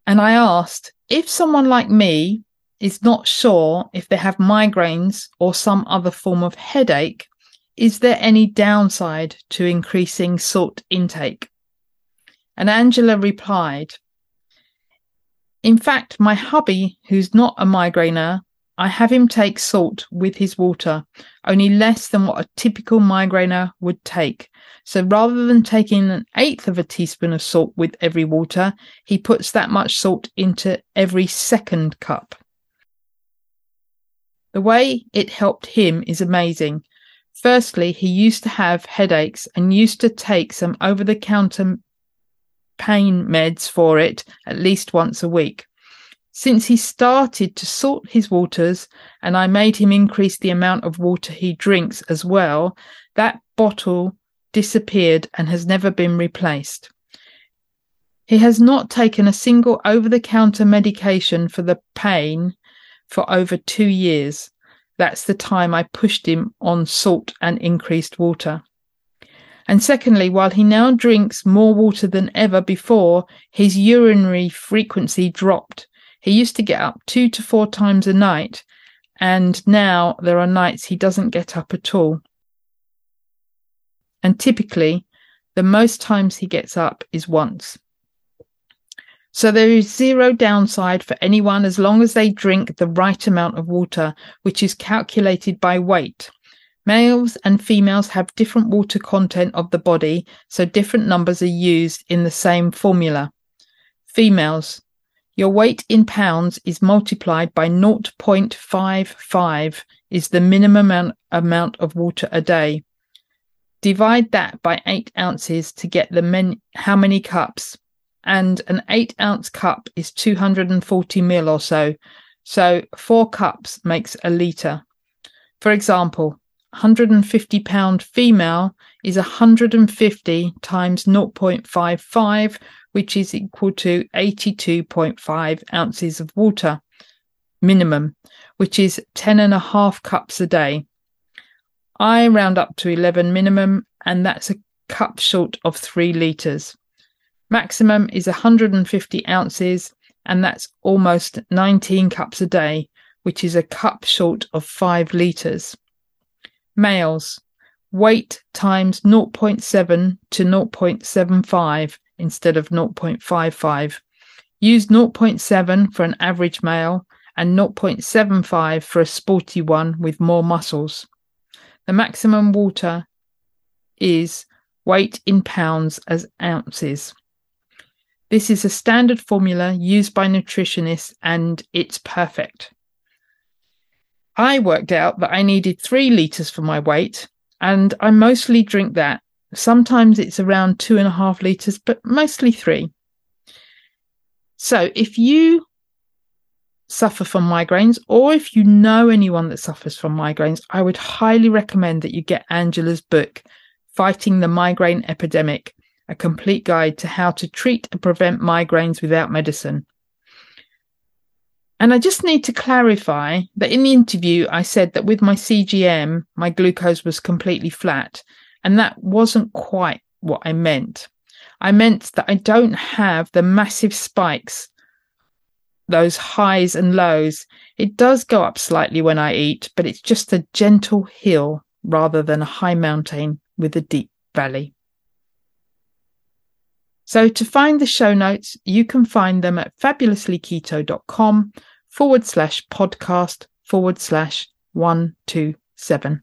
and I asked if someone like me is not sure if they have migraines or some other form of headache, is there any downside to increasing salt intake? And Angela replied, In fact, my hubby, who's not a migrainer, I have him take salt with his water, only less than what a typical migrainer would take. So rather than taking an eighth of a teaspoon of salt with every water, he puts that much salt into every second cup. The way it helped him is amazing. Firstly, he used to have headaches and used to take some over the counter pain meds for it at least once a week. Since he started to salt his waters and I made him increase the amount of water he drinks as well, that bottle disappeared and has never been replaced. He has not taken a single over the counter medication for the pain for over two years. That's the time I pushed him on salt and increased water. And secondly, while he now drinks more water than ever before, his urinary frequency dropped. He used to get up two to four times a night, and now there are nights he doesn't get up at all. And typically, the most times he gets up is once. So there is zero downside for anyone as long as they drink the right amount of water, which is calculated by weight. Males and females have different water content of the body, so different numbers are used in the same formula. Females, your weight in pounds is multiplied by 0.55 is the minimum amount of water a day. Divide that by eight ounces to get the men- how many cups. And an eight ounce cup is 240 mil or so. So four cups makes a litre. For example, 150 pound female is 150 times 0.55, which is equal to 82.5 ounces of water minimum, which is 10 and a half cups a day. I round up to 11 minimum, and that's a cup short of three litres. Maximum is 150 ounces, and that's almost 19 cups a day, which is a cup short of five litres. Males, weight times 0.7 to 0.75 instead of 0.55. Use 0.7 for an average male and 0.75 for a sporty one with more muscles. The maximum water is weight in pounds as ounces. This is a standard formula used by nutritionists and it's perfect. I worked out that I needed three litres for my weight, and I mostly drink that. Sometimes it's around two and a half litres, but mostly three. So if you suffer from migraines, or if you know anyone that suffers from migraines, I would highly recommend that you get Angela's book, Fighting the Migraine Epidemic, a complete guide to how to treat and prevent migraines without medicine. And I just need to clarify that in the interview, I said that with my CGM, my glucose was completely flat. And that wasn't quite what I meant. I meant that I don't have the massive spikes, those highs and lows. It does go up slightly when I eat, but it's just a gentle hill rather than a high mountain with a deep valley. So to find the show notes, you can find them at fabulouslyketo.com forward slash podcast forward slash 127.